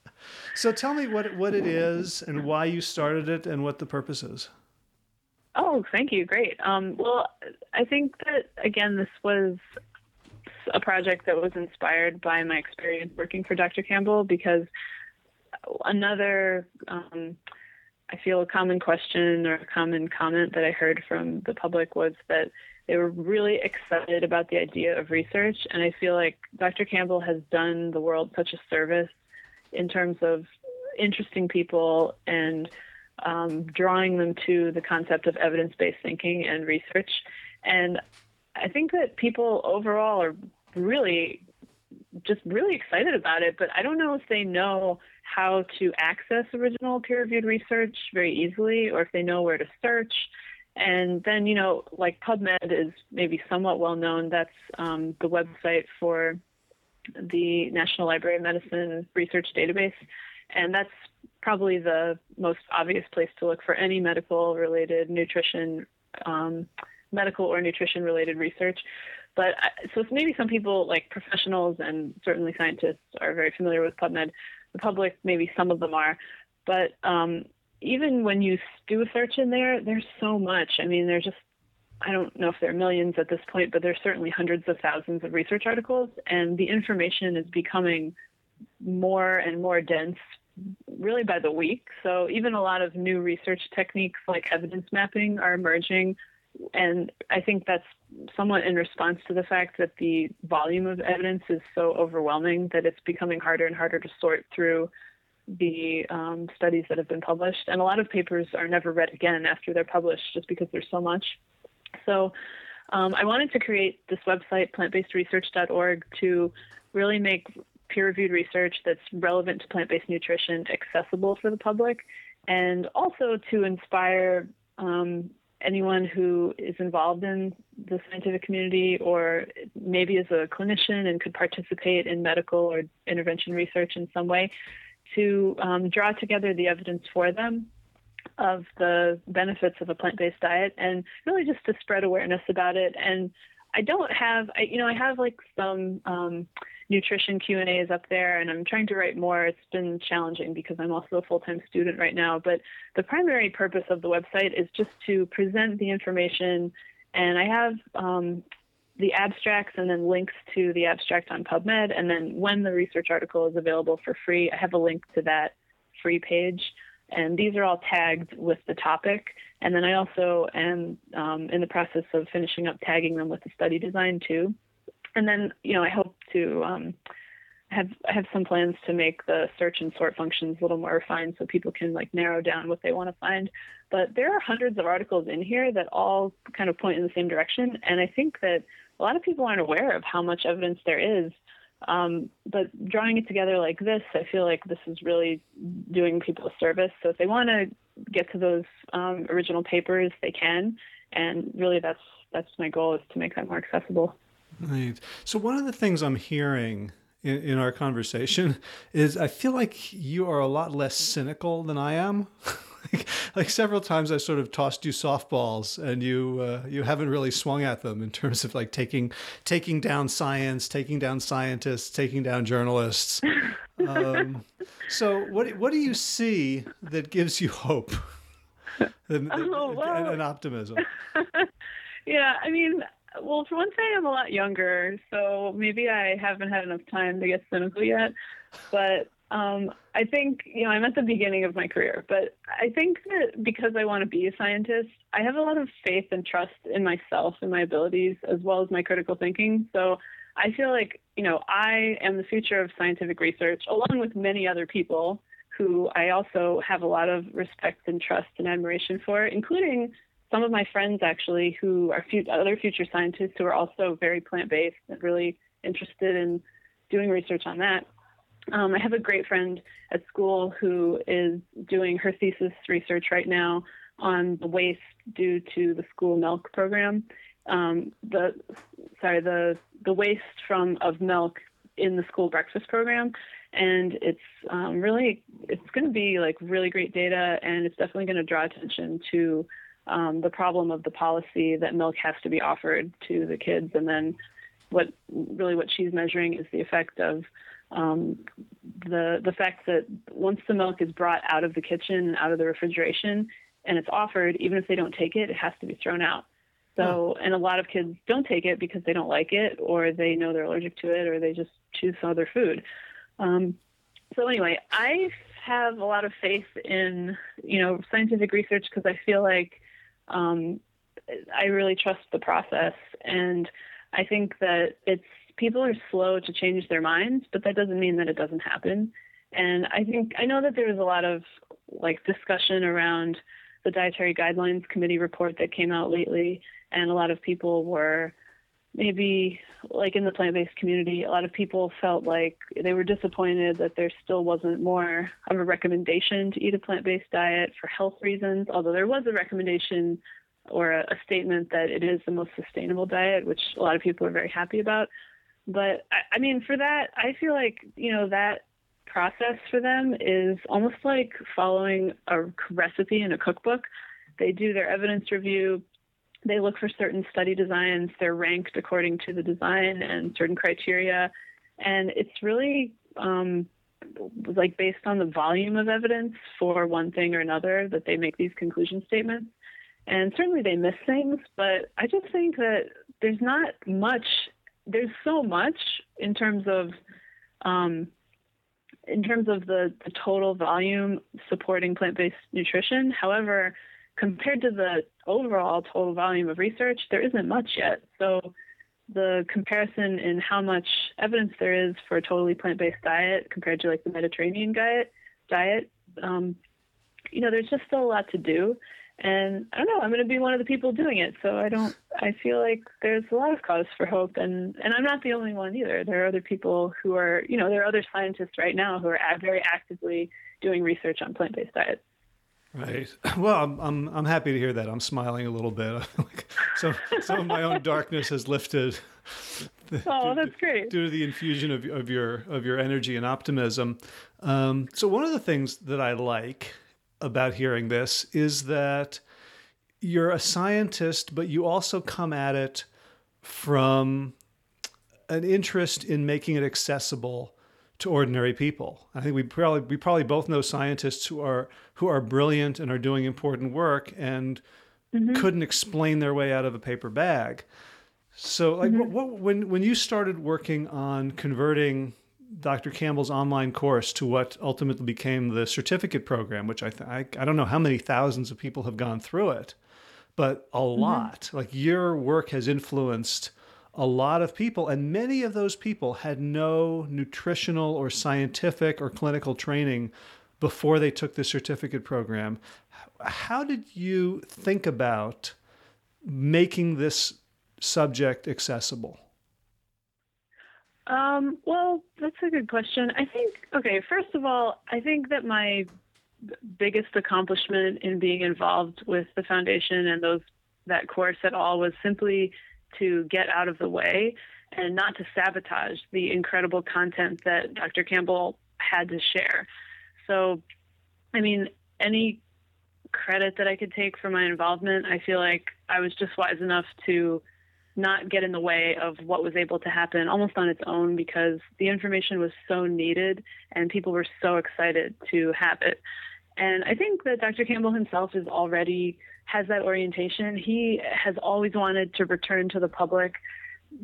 so tell me what what it is and why you started it and what the purpose is. Oh, thank you. Great. Um, well, I think that again, this was a project that was inspired by my experience working for Dr. Campbell because another, um, I feel a common question or a common comment that I heard from the public was that they were really excited about the idea of research. And I feel like Dr. Campbell has done the world such a service in terms of interesting people and um, drawing them to the concept of evidence based thinking and research. And I think that people overall are really just really excited about it, but I don't know if they know how to access original peer reviewed research very easily or if they know where to search. And then, you know, like PubMed is maybe somewhat well known. That's um, the website for the National Library of Medicine Research Database. And that's probably the most obvious place to look for any medical related nutrition, um, medical or nutrition related research. But so maybe some people, like professionals and certainly scientists, are very familiar with PubMed. The public, maybe some of them are. But um, even when you do a search in there, there's so much. I mean, there's just I don't know if there are millions at this point, but there's certainly hundreds of thousands of research articles, and the information is becoming more and more dense really by the week. So even a lot of new research techniques like evidence mapping are emerging. And I think that's somewhat in response to the fact that the volume of evidence is so overwhelming that it's becoming harder and harder to sort through the um, studies that have been published. And a lot of papers are never read again after they're published just because there's so much. So um, I wanted to create this website, plantbasedresearch.org, to really make peer reviewed research that's relevant to plant based nutrition accessible for the public, and also to inspire um, anyone who is involved in the scientific community or maybe is a clinician and could participate in medical or intervention research in some way to um, draw together the evidence for them of the benefits of a plant-based diet and really just to spread awareness about it. And i don't have I, you know i have like some um, nutrition q and a's up there and i'm trying to write more. It's been challenging because i'm also a full-time student right now but the primary purpose of the website is just to present the information. And i have um, the abstracts and then links to the abstract on pubmed and then when the research article is available for free i have a link to that free page and these are all tagged with the topic. And then I also am um, in the process of finishing up tagging them with the study design too. And then, you know, I hope to um, have have some plans to make the search and sort functions a little more refined so people can like narrow down what they want to find. But there are hundreds of articles in here that all kind of point in the same direction. And I think that a lot of people aren't aware of how much evidence there is um, but drawing it together like this, I feel like this is really doing people a service. So if they want to get to those um, original papers, they can. And really, that's that's my goal is to make that more accessible. Right. So one of the things I'm hearing in, in our conversation is I feel like you are a lot less cynical than I am. like, like, several times I sort of tossed you softballs and you uh, you haven't really swung at them in terms of like taking taking down science, taking down scientists, taking down journalists. Um, so what what do you see that gives you hope and, oh, well, and, and optimism? yeah, I mean, well, for one thing, I'm a lot younger, so maybe I haven't had enough time to get cynical yet. But um, I think, you know, I'm at the beginning of my career, but I think that because I want to be a scientist, I have a lot of faith and trust in myself and my abilities as well as my critical thinking. So I feel like, you know, I am the future of scientific research along with many other people who I also have a lot of respect and trust and admiration for, including some of my friends actually who are other future scientists who are also very plant based and really interested in doing research on that. Um, I have a great friend at school who is doing her thesis research right now on the waste due to the school milk program. Um, the sorry the the waste from of milk in the school breakfast program, and it's um, really it's going to be like really great data, and it's definitely going to draw attention to um, the problem of the policy that milk has to be offered to the kids, and then what really what she's measuring is the effect of um, the the fact that once the milk is brought out of the kitchen, out of the refrigeration, and it's offered, even if they don't take it, it has to be thrown out. So, and a lot of kids don't take it because they don't like it, or they know they're allergic to it, or they just choose some other food. Um, so anyway, I have a lot of faith in you know scientific research because I feel like um, I really trust the process, and I think that it's people are slow to change their minds, but that doesn't mean that it doesn't happen. And I think I know that there was a lot of like discussion around the dietary guidelines committee report that came out lately, and a lot of people were maybe like in the plant-based community, a lot of people felt like they were disappointed that there still wasn't more of a recommendation to eat a plant-based diet for health reasons. Although there was a recommendation or a, a statement that it is the most sustainable diet, which a lot of people are very happy about. But I, I mean, for that, I feel like you know that process for them is almost like following a recipe in a cookbook. They do their evidence review, they look for certain study designs, they're ranked according to the design and certain criteria. And it's really um, like based on the volume of evidence for one thing or another that they make these conclusion statements. And certainly they miss things, but I just think that there's not much, there's so much in terms of um, in terms of the, the total volume supporting plant-based nutrition. However, compared to the overall total volume of research, there isn't much yet. So the comparison in how much evidence there is for a totally plant-based diet compared to like the Mediterranean diet, diet, um, you know, there's just still a lot to do and I don't know, I'm going to be one of the people doing it. So I don't, I feel like there's a lot of cause for hope, and and I'm not the only one either. There are other people who are, you know, there are other scientists right now who are very actively doing research on plant-based diets. Right. Well, I'm, I'm I'm happy to hear that. I'm smiling a little bit. so some of my own darkness has lifted. Oh, that's great. Due to the infusion of of your of your energy and optimism. Um, so one of the things that I like about hearing this is that you're a scientist, but you also come at it from an interest in making it accessible to ordinary people. I think we probably we probably both know scientists who are who are brilliant and are doing important work and mm-hmm. couldn't explain their way out of a paper bag. So, like, mm-hmm. what, what, when when you started working on converting Dr. Campbell's online course to what ultimately became the certificate program, which I, th- I, I don't know how many thousands of people have gone through it, but a mm-hmm. lot. Like your work has influenced a lot of people, and many of those people had no nutritional or scientific or clinical training before they took the certificate program. How did you think about making this subject accessible? Um, well, that's a good question. I think, okay, first of all, I think that my biggest accomplishment in being involved with the foundation and those that course at all was simply to get out of the way and not to sabotage the incredible content that Dr. Campbell had to share. So, I mean, any credit that I could take for my involvement, I feel like I was just wise enough to not get in the way of what was able to happen almost on its own because the information was so needed and people were so excited to have it. And I think that Dr. Campbell himself is already has that orientation. He has always wanted to return to the public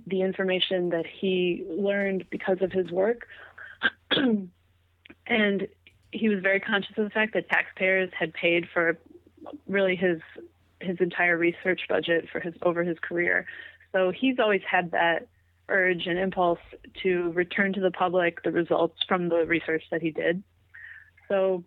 the information that he learned because of his work. and he was very conscious of the fact that taxpayers had paid for really his his entire research budget for his over his career. So he's always had that urge and impulse to return to the public the results from the research that he did. So,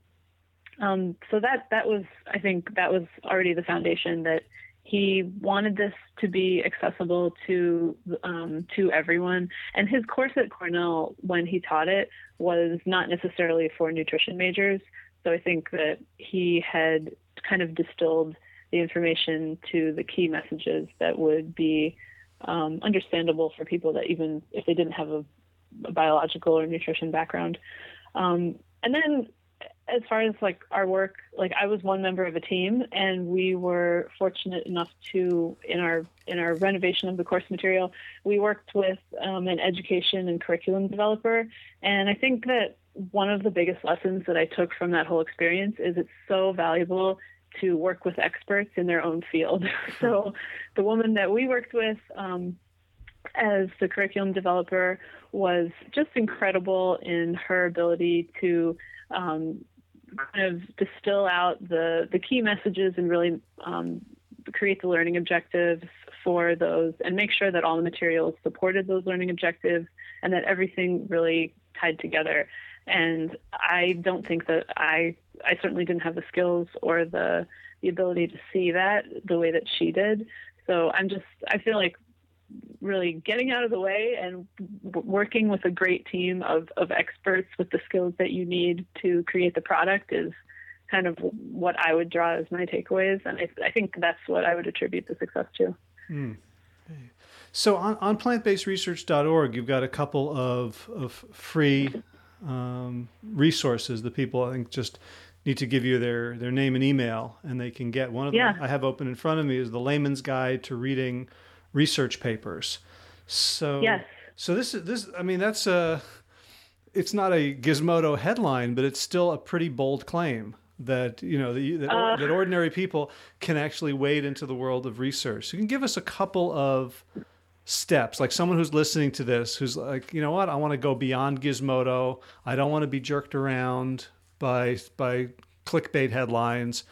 um, so that that was, I think, that was already the foundation that he wanted this to be accessible to um, to everyone. And his course at Cornell, when he taught it, was not necessarily for nutrition majors. So I think that he had kind of distilled the information to the key messages that would be um, understandable for people that even if they didn't have a, a biological or nutrition background. Um, and then as far as like our work, like I was one member of a team, and we were fortunate enough to in our in our renovation of the course material, we worked with um, an education and curriculum developer, and I think that one of the biggest lessons that I took from that whole experience is it's so valuable to work with experts in their own field. so the woman that we worked with um, as the curriculum developer was just incredible in her ability to um, kind of distill out the, the key messages and really um, create the learning objectives for those and make sure that all the materials supported those learning objectives and that everything really tied together. And I don't think that I I certainly didn't have the skills or the the ability to see that the way that she did. So I'm just I feel like really getting out of the way and working with a great team of, of experts with the skills that you need to create the product is kind of what I would draw as my takeaways. And I, I think that's what I would attribute the success to. Mm. So on, on plantbasedresearch.org, you've got a couple of, of free um, resources that people I think just need to give you their, their name and email and they can get. One of them I have open in front of me is the Layman's Guide to Reading Research Papers. So yes. so this is this I mean that's a it's not a Gizmodo headline, but it's still a pretty bold claim that you know that, that, uh, that, ordinary people can actually wade into the world of research. So you can give us a couple of steps, like someone who's listening to this, who's like, you know what, I want to go beyond Gizmodo. I don't want to be jerked around by by clickbait headlines.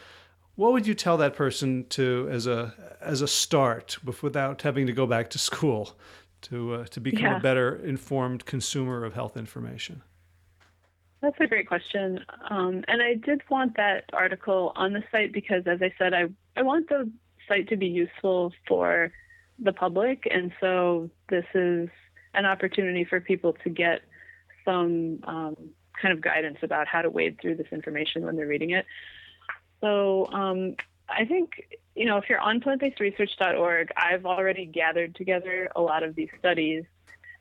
What would you tell that person to as a as a start without having to go back to school to uh, to become yeah. a better informed consumer of health information? That's a great question. Um, and I did want that article on the site because, as I said, I, I want the site to be useful for the public. And so this is an opportunity for people to get some um, kind of guidance about how to wade through this information when they're reading it. So um, I think, you know, if you're on plantbasedresearch.org, I've already gathered together a lot of these studies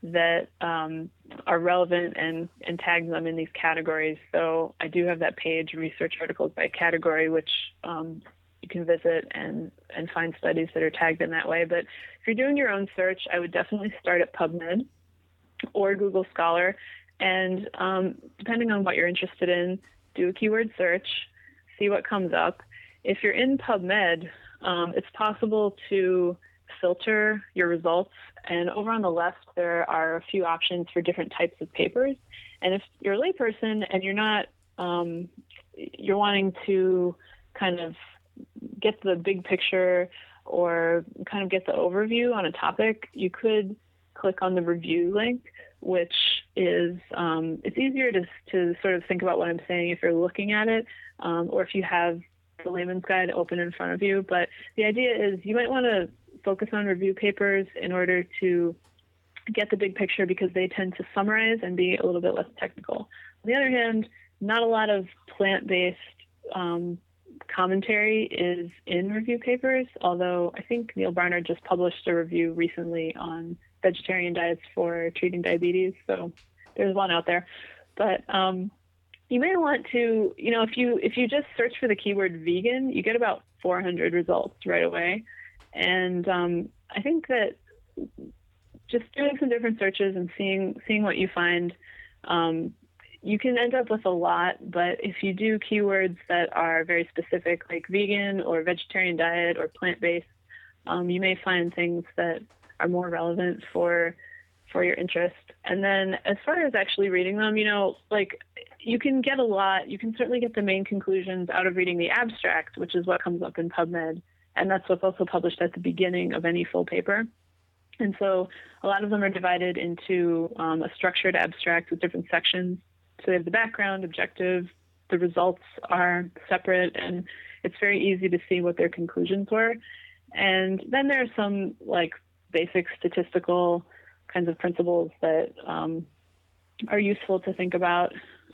that um, are relevant and, and tag them in these categories. So I do have that page, research articles by category, which um, you can visit and, and find studies that are tagged in that way. But if you're doing your own search, I would definitely start at PubMed or Google Scholar. And um, depending on what you're interested in, do a keyword search, see what comes up. If you're in PubMed, um, it's possible to filter your results. And over on the left, there are a few options for different types of papers. And if you're a layperson and you're not, um, you're wanting to kind of get the big picture or kind of get the overview on a topic, you could click on the review link, which is um, it's easier to to sort of think about what I'm saying if you're looking at it, um, or if you have the layman's guide open in front of you. But the idea is you might want to focus on review papers in order to get the big picture because they tend to summarize and be a little bit less technical. On the other hand, not a lot of plant-based um, commentary is in review papers, although I think Neal Barnard just published a review recently on vegetarian diets for treating diabetes. So there's one out there. But um, you may want to, you know, if you if you just search for the keyword vegan, you get about 400 results right away. And um, I think that just doing some different searches and seeing seeing what you find, um, you can end up with a lot. But if you do keywords that are very specific, like vegan or vegetarian diet or plant based, um, you may find things that are more relevant for for your interest. And then as far as actually reading them, you know, like you can get a lot. You can certainly get the main conclusions out of reading the abstract, which is what comes up in PubMed and that's what's also published at the beginning of any full paper. And so a lot of them are divided into um, a structured abstract with different sections. So they have the background, objective, the results are separate, and it's very easy to see what their conclusions were. And then there are some like basic statistical kinds of principles that um, are useful to think about.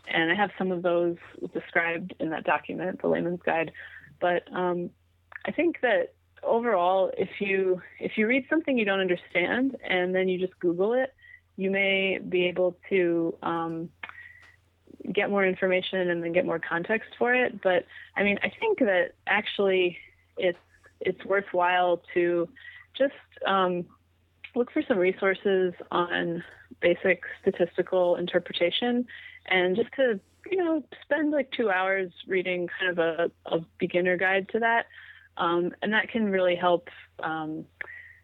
And I have some of those described in that document, the layman's guide. But um, I think that overall, if you if you read something you don't understand and then you just Google it, you may be able to um, get more information and then get more context for it. But I mean, I think that actually it's it's worthwhile to just um, look for some resources on basic statistical interpretation and just to you know spend like two hours reading kind of a, a beginner guide to that um, and that can really help um,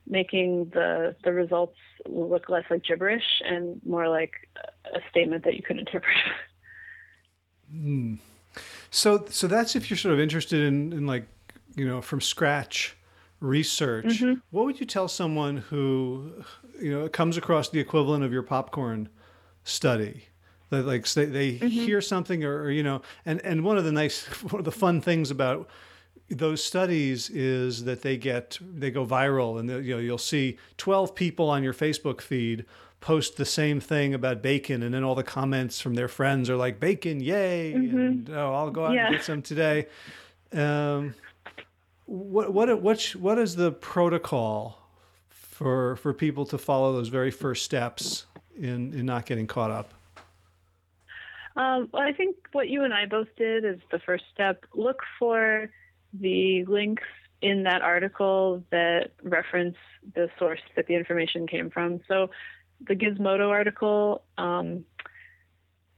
making the the results look less like gibberish and more like a statement that you can interpret. Mm. So so that's if you're sort of interested in, in like you know from scratch research. Mm-hmm. What would you tell someone who you know comes across the equivalent of your popcorn study? That like they, they mm-hmm. hear something or, or you know and and one of the nice one of the fun things about those studies is that they get they go viral and you know you'll see 12 people on your Facebook feed post the same thing about bacon and then all the comments from their friends are like bacon yay mm-hmm. and oh I'll go out yeah. and get some today um, what what what what is the protocol for for people to follow those very first steps in in not getting caught up um, well, I think what you and I both did is the first step. Look for the links in that article that reference the source that the information came from. So the Gizmodo article um,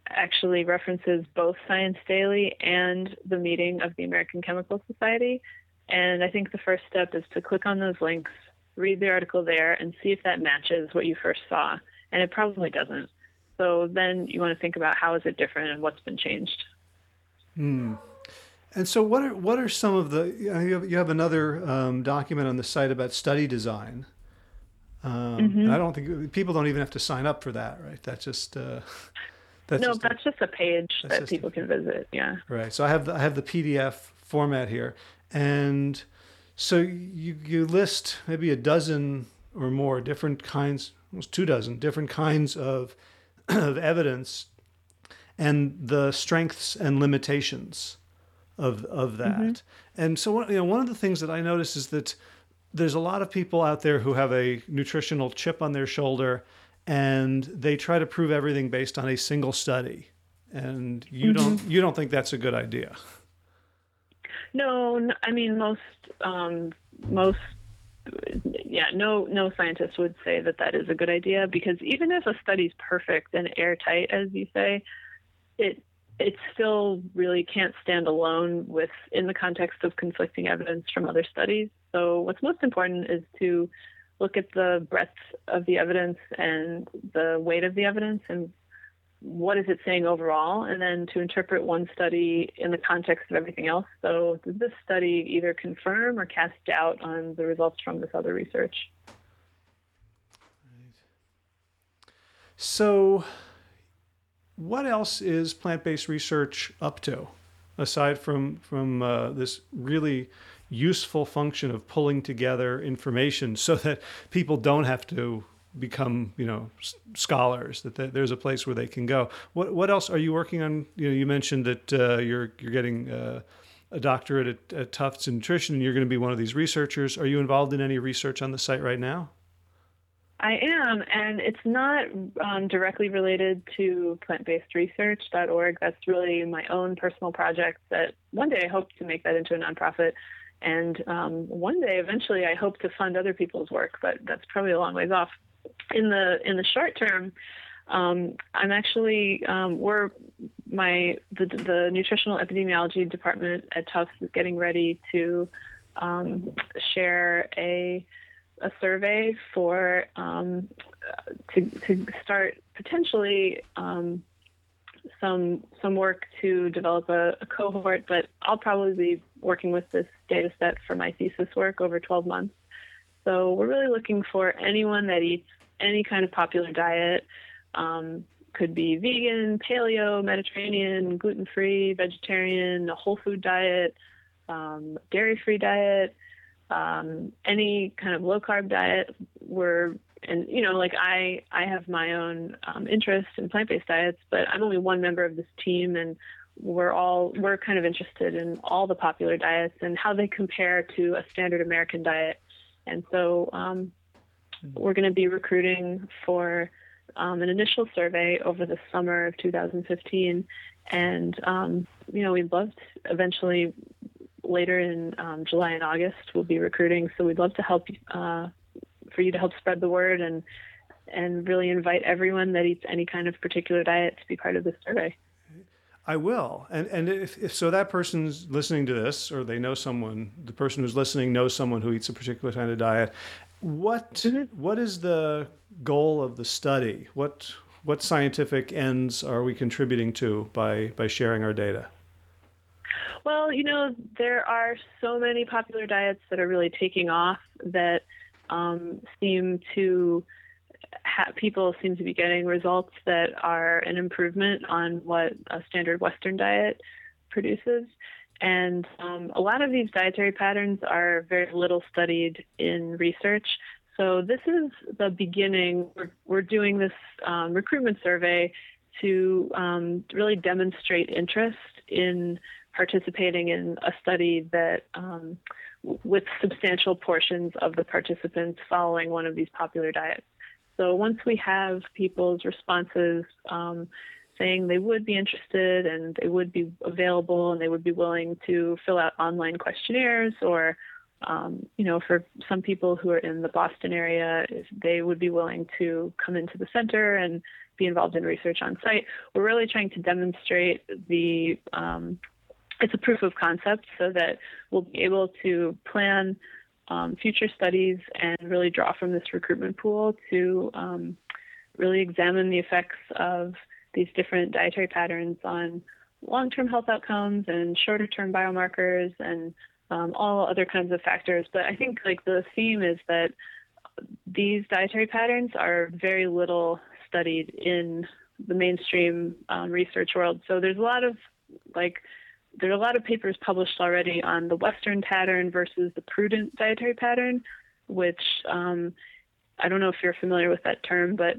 actually references both Science Daily and the meeting of the American Chemical Society. And I think the first step is to click on those links, read the article there, and see if that matches what you first saw. And it probably doesn't. So then you want to think about how is it different and what's been changed. Hmm. And so, what are what are some of the you have, you have another um, document on the site about study design. Um, mm-hmm. I don't think people don't even have to sign up for that, right? That's just uh, that's no, just that's a, just a page that people can visit. Yeah. Right. So I have the, I have the PDF format here, and so you you list maybe a dozen or more different kinds, almost two dozen different kinds of of evidence, and the strengths and limitations of of that. Mm-hmm. And so you know, one of the things that I notice is that there's a lot of people out there who have a nutritional chip on their shoulder and they try to prove everything based on a single study. And you mm-hmm. don't you don't think that's a good idea. No, I mean most um, most yeah, no no scientist would say that that is a good idea because even if a study's perfect and airtight as you say, it it still really can't stand alone with in the context of conflicting evidence from other studies. So what's most important is to look at the breadth of the evidence and the weight of the evidence and what is it saying overall, and then to interpret one study in the context of everything else. So, does this study either confirm or cast doubt on the results from this other research? So, what else is plant-based research up to aside from from uh, this really useful function of pulling together information so that people don't have to become you know scholars that there's a place where they can go what what else are you working on you know you mentioned that uh, you're you're getting uh, a doctorate at, at Tufts in nutrition and you're going to be one of these researchers are you involved in any research on the site right now I am, and it's not um, directly related to plantbasedresearch.org. That's really my own personal project that one day I hope to make that into a nonprofit. And um, one day, eventually, I hope to fund other people's work, but that's probably a long ways off. In the in the short term, um, I'm actually um, we're my the, the nutritional epidemiology department at Tufts is getting ready to um, share a a survey for um, to to start potentially um, some some work to develop a, a, cohort, but I'll probably be working with this data set for my thesis work over 12 months. So we're really looking for anyone that eats any kind of popular diet. Um, could be vegan, paleo, Mediterranean, gluten free, vegetarian, a whole food diet, um, dairy free diet, um, any kind of low carb diet we're and you know like i i have my own um, interest in plant-based diets but i'm only one member of this team and we're all we're kind of interested in all the popular diets and how they compare to a standard american diet and so um, we're going to be recruiting for um, an initial survey over the summer of 2015 and um, you know we'd love to eventually later in um, July and August, we'll be recruiting. So we'd love to help uh, for you to help spread the word and and really invite everyone that eats any kind of particular diet to be part of this survey. I will. And and if, if so that person's listening to this or they know someone, the person who's listening knows someone who eats a particular kind of diet, what mm-hmm. what is the goal of the study? What what scientific ends are we contributing to by by sharing our data? Well, you know, there are so many popular diets that are really taking off that um, seem to ha- people seem to be getting results that are an improvement on what a standard Western diet produces. And um, a lot of these dietary patterns are very little studied in research. So this is the beginning. We're, we're doing this um, recruitment survey to um, really demonstrate interest in participating in a study that um, with substantial portions of the participants following one of these popular diets. So once we have people's responses um, saying they would be interested and they would be available and they would be willing to fill out online questionnaires or um, you know, for some people who are in the Boston area, they would be willing to come into the center and be involved in research on site. We're really trying to demonstrate the um, it's a proof of concept so that we'll be able to plan um, future studies and really draw from this recruitment pool to um, really examine the effects of these different dietary patterns on long-term health outcomes and shorter-term biomarkers and um, all other kinds of factors. But I think like the theme is that these dietary patterns are very little studied in the mainstream um, research world. So there's a lot of like there are a lot of papers published already on the Western pattern versus the prudent dietary pattern, which um, I don't know if you're familiar with that term, but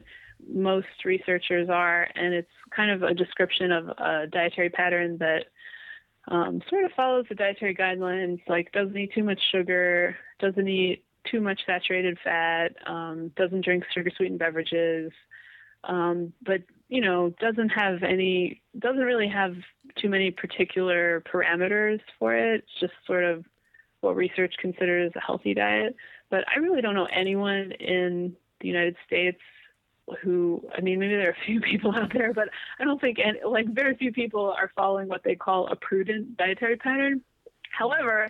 most researchers are, and it's kind of a description of a dietary pattern that um, sort of follows the dietary guidelines, like doesn't eat too much sugar, doesn't eat too much saturated fat, um, doesn't drink sugar sweetened beverages, um, but you know doesn't have any, doesn't really have too many particular parameters for it. It's just sort of what research considers a healthy diet. But I really don't know anyone in the United States who, I mean, maybe there are a few people out there, but I don't think, any, like, very few people are following what they call a prudent dietary pattern. However,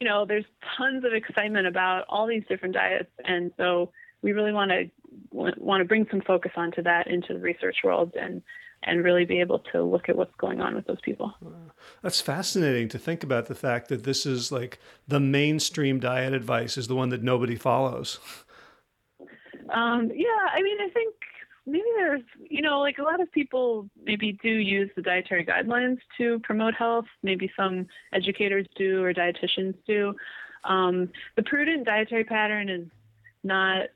you know, there's tons of excitement about all these different diets, and so we really want to want to bring some focus onto that into the research world and and really be able to look at what's going on with those people. That's fascinating to think about the fact that this is like the mainstream diet advice is the one that nobody follows. Um, yeah, I mean, I think maybe there's, you know, like a lot of people maybe do use the dietary guidelines to promote health. Maybe some educators do or dietitians do. Um, the prudent dietary pattern is not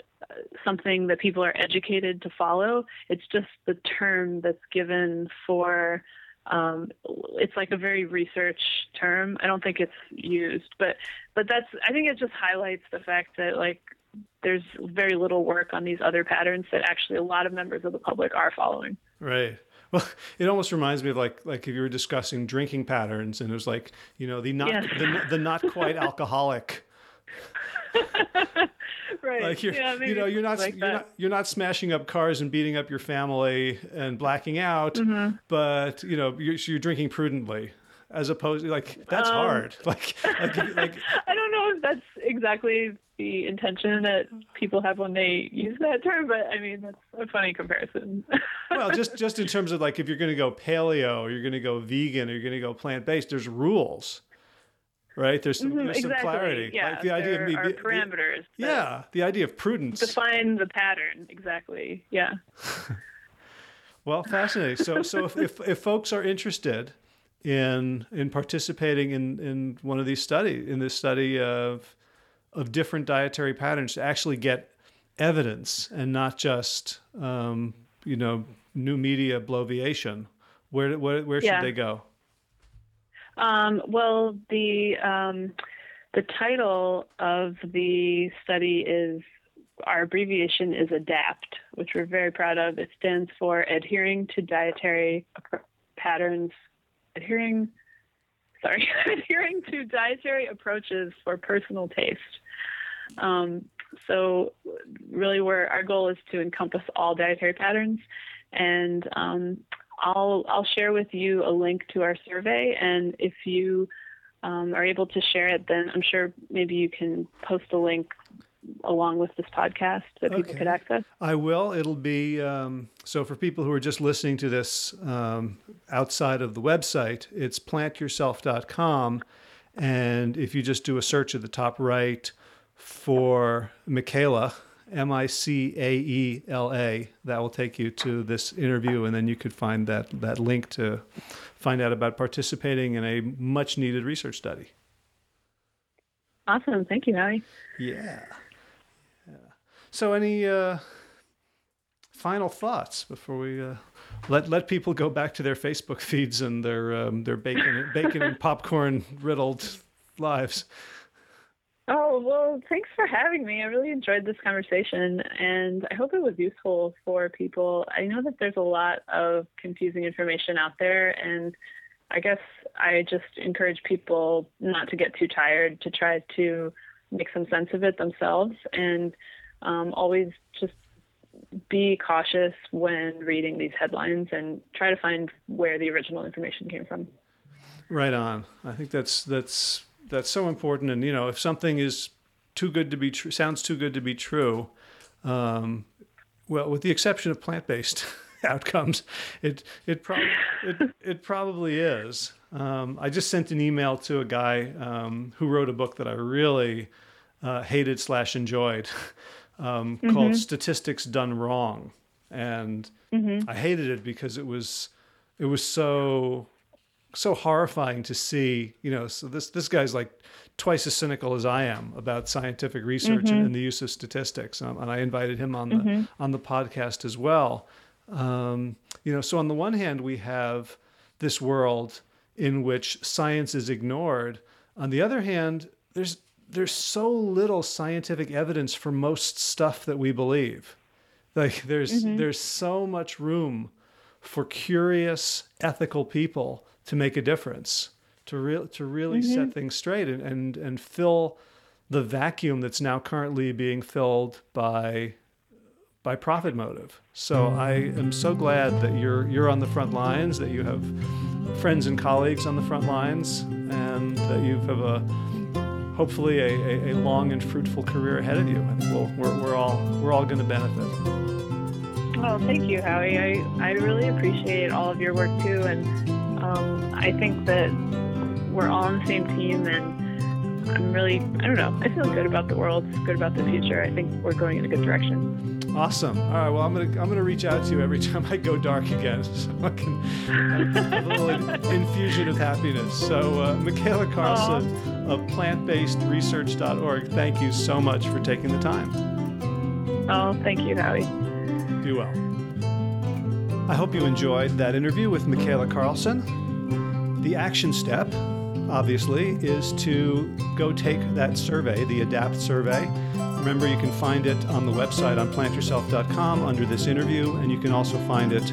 something that people are educated to follow. It's just the term that's given for. Um, it's like a very research term. I don't think it's used, but but that's. I think it just highlights the fact that like there's very little work on these other patterns that actually a lot of members of the public are following. Right. Well, it almost reminds me of like like if you were discussing drinking patterns, and it was like you know the not yeah. the, the not quite alcoholic right. Like you're, yeah, you know, you're not, like you're not, you're not smashing up cars and beating up your family and blacking out, mm-hmm. but you know, you're, you're, drinking prudently, as opposed to like that's um, hard. Like, like, like, I don't know if that's exactly the intention that people have when they use that term, but I mean that's a funny comparison. well, just just in terms of like if you're going to go paleo, or you're going to go vegan, or you're going to go plant based, there's rules right? There's some, mm-hmm, there's exactly. some clarity. Yeah, like the idea of me, are parameters. yeah, the idea of prudence. Define the pattern exactly. Yeah. well, fascinating. So, so if, if, if folks are interested in in participating in in one of these studies, in this study of of different dietary patterns, to actually get evidence and not just um, you know new media bloviation, where where where should yeah. they go? Um, well, the um, the title of the study is our abbreviation is ADAPT, which we're very proud of. It stands for Adhering to Dietary Patterns, adhering, sorry, adhering to dietary approaches for personal taste. Um, so, really, where our goal is to encompass all dietary patterns, and um, I'll I'll share with you a link to our survey, and if you um, are able to share it, then I'm sure maybe you can post a link along with this podcast that okay. people could access. I will. It'll be um, so for people who are just listening to this um, outside of the website. It's plantyourself.com, and if you just do a search at the top right for Micaela M I C A E L A. That will take you to this interview, and then you could find that, that link to find out about participating in a much needed research study. Awesome. Thank you, Howie. Yeah. yeah. So, any uh, final thoughts before we uh, let let people go back to their Facebook feeds and their um, their bacon bacon and popcorn riddled lives? Oh, well, thanks for having me. I really enjoyed this conversation and I hope it was useful for people. I know that there's a lot of confusing information out there, and I guess I just encourage people not to get too tired to try to make some sense of it themselves and um, always just be cautious when reading these headlines and try to find where the original information came from. Right on. I think that's that's that's so important. And you know, if something is too good to be true, sounds too good to be true, um, well, with the exception of plant-based outcomes, it it probably it, it probably is. Um, I just sent an email to a guy um, who wrote a book that I really uh, hated slash enjoyed, um, mm-hmm. called "Statistics Done Wrong," and mm-hmm. I hated it because it was it was so so horrifying to see. You know, so this this guy's like twice as cynical as I am about scientific research mm-hmm. and, and, the use of statistics, um, and I invited him on the mm-hmm. on the podcast as well. Um, you know, so on the one hand, we have this world in which science is ignored. On the other hand, there's there's so little scientific evidence for most stuff that we believe. Like there's mm-hmm. there's so much room for curious, ethical people to make a difference, to real to really mm-hmm. set things straight and, and and fill the vacuum that's now currently being filled by by profit motive. So I am so glad that you're you're on the front lines, that you have friends and colleagues on the front lines, and that you have a hopefully a, a, a long and fruitful career ahead of you. I think we'll, we're, we're all we're all going to benefit. Well, thank you, Howie. I, I really appreciate all of your work too, and um, I think that we're all on the same team, and I'm really, I don't know, I feel good about the world, good about the future. I think we're going in a good direction. Awesome. All right. Well, I'm gonna I'm gonna reach out to you every time I go dark again, so I can have a little infusion of happiness. So, uh, Micaela Karlsen Aww. of PlantBasedResearch.org, thank you so much for taking the time. Oh, thank you, Howie. Be well. I hope you enjoyed that interview with Micaela Karlsen. The action step, obviously, is to go take that survey, the ADAPT survey. Remember, you can find it on the website on plantyourself.com under this interview, and you can also find it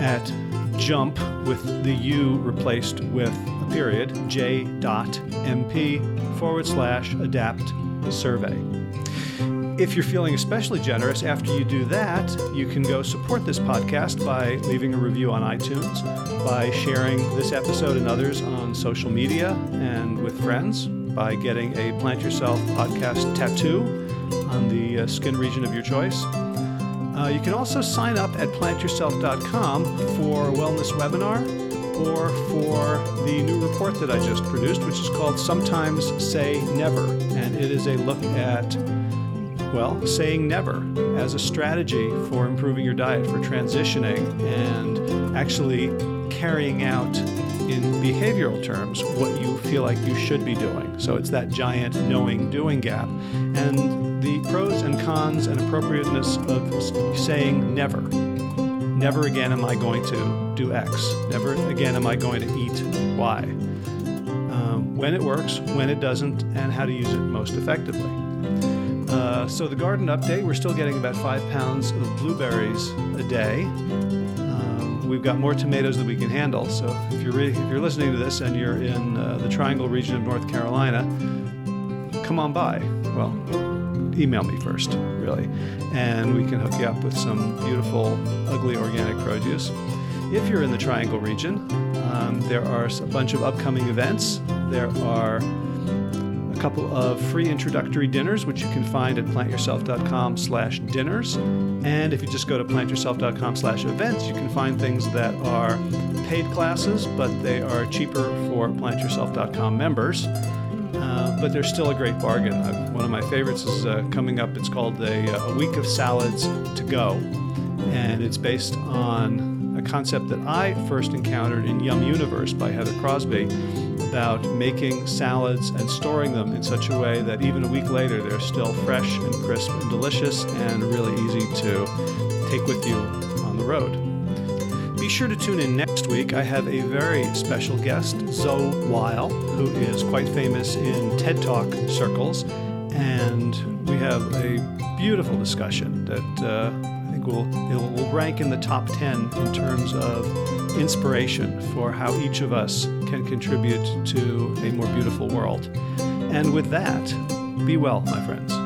at jump with the U replaced with a period, j.mp forward slash adapt survey. If you're feeling especially generous after you do that, you can go support this podcast by leaving a review on iTunes, by sharing this episode and others on social media and with friends, by getting a Plant Yourself podcast tattoo on the uh, skin region of your choice. Uh, you can also sign up at plantyourself.com for a wellness webinar or for the new report that I just produced, which is called Sometimes Say Never. And it is a look at well, saying never as a strategy for improving your diet, for transitioning and actually carrying out in behavioral terms what you feel like you should be doing. So it's that giant knowing doing gap. And the pros and cons and appropriateness of saying never. Never again am I going to do X. Never again am I going to eat Y. Um, when it works, when it doesn't, and how to use it most effectively. Uh, so the garden update, we're still getting about five pounds of blueberries a day. Um, we've got more tomatoes than we can handle. So if you're re- if you're listening to this and you're in uh, the Triangle region of North Carolina, come on by. Well, email me first, really, and we can hook you up with some beautiful, ugly organic produce. If you're in the Triangle region, um, there are a bunch of upcoming events. There are couple of free introductory dinners, which you can find at plantyourself.com slash dinners. And if you just go to plantyourself.com slash events, you can find things that are paid classes, but they are cheaper for plantyourself.com members. uh, but they're still a great bargain. I've, one of my favorites is uh, coming up. It's called a, a Week of Salads to Go, and it's based on a concept that I first encountered in Yum Universe by Heather Crosby about making salads and storing them in such a way that even a week later they're still fresh and crisp and delicious and really easy to take with you on the road. Be sure to tune in next week. I have a very special guest, Zoe Weil, who is quite famous in TED Talk circles, and we have a beautiful discussion that uh, I think will will rank in the top ten in terms of inspiration for how each of us can contribute to a more beautiful world. And with that, be well, my friends.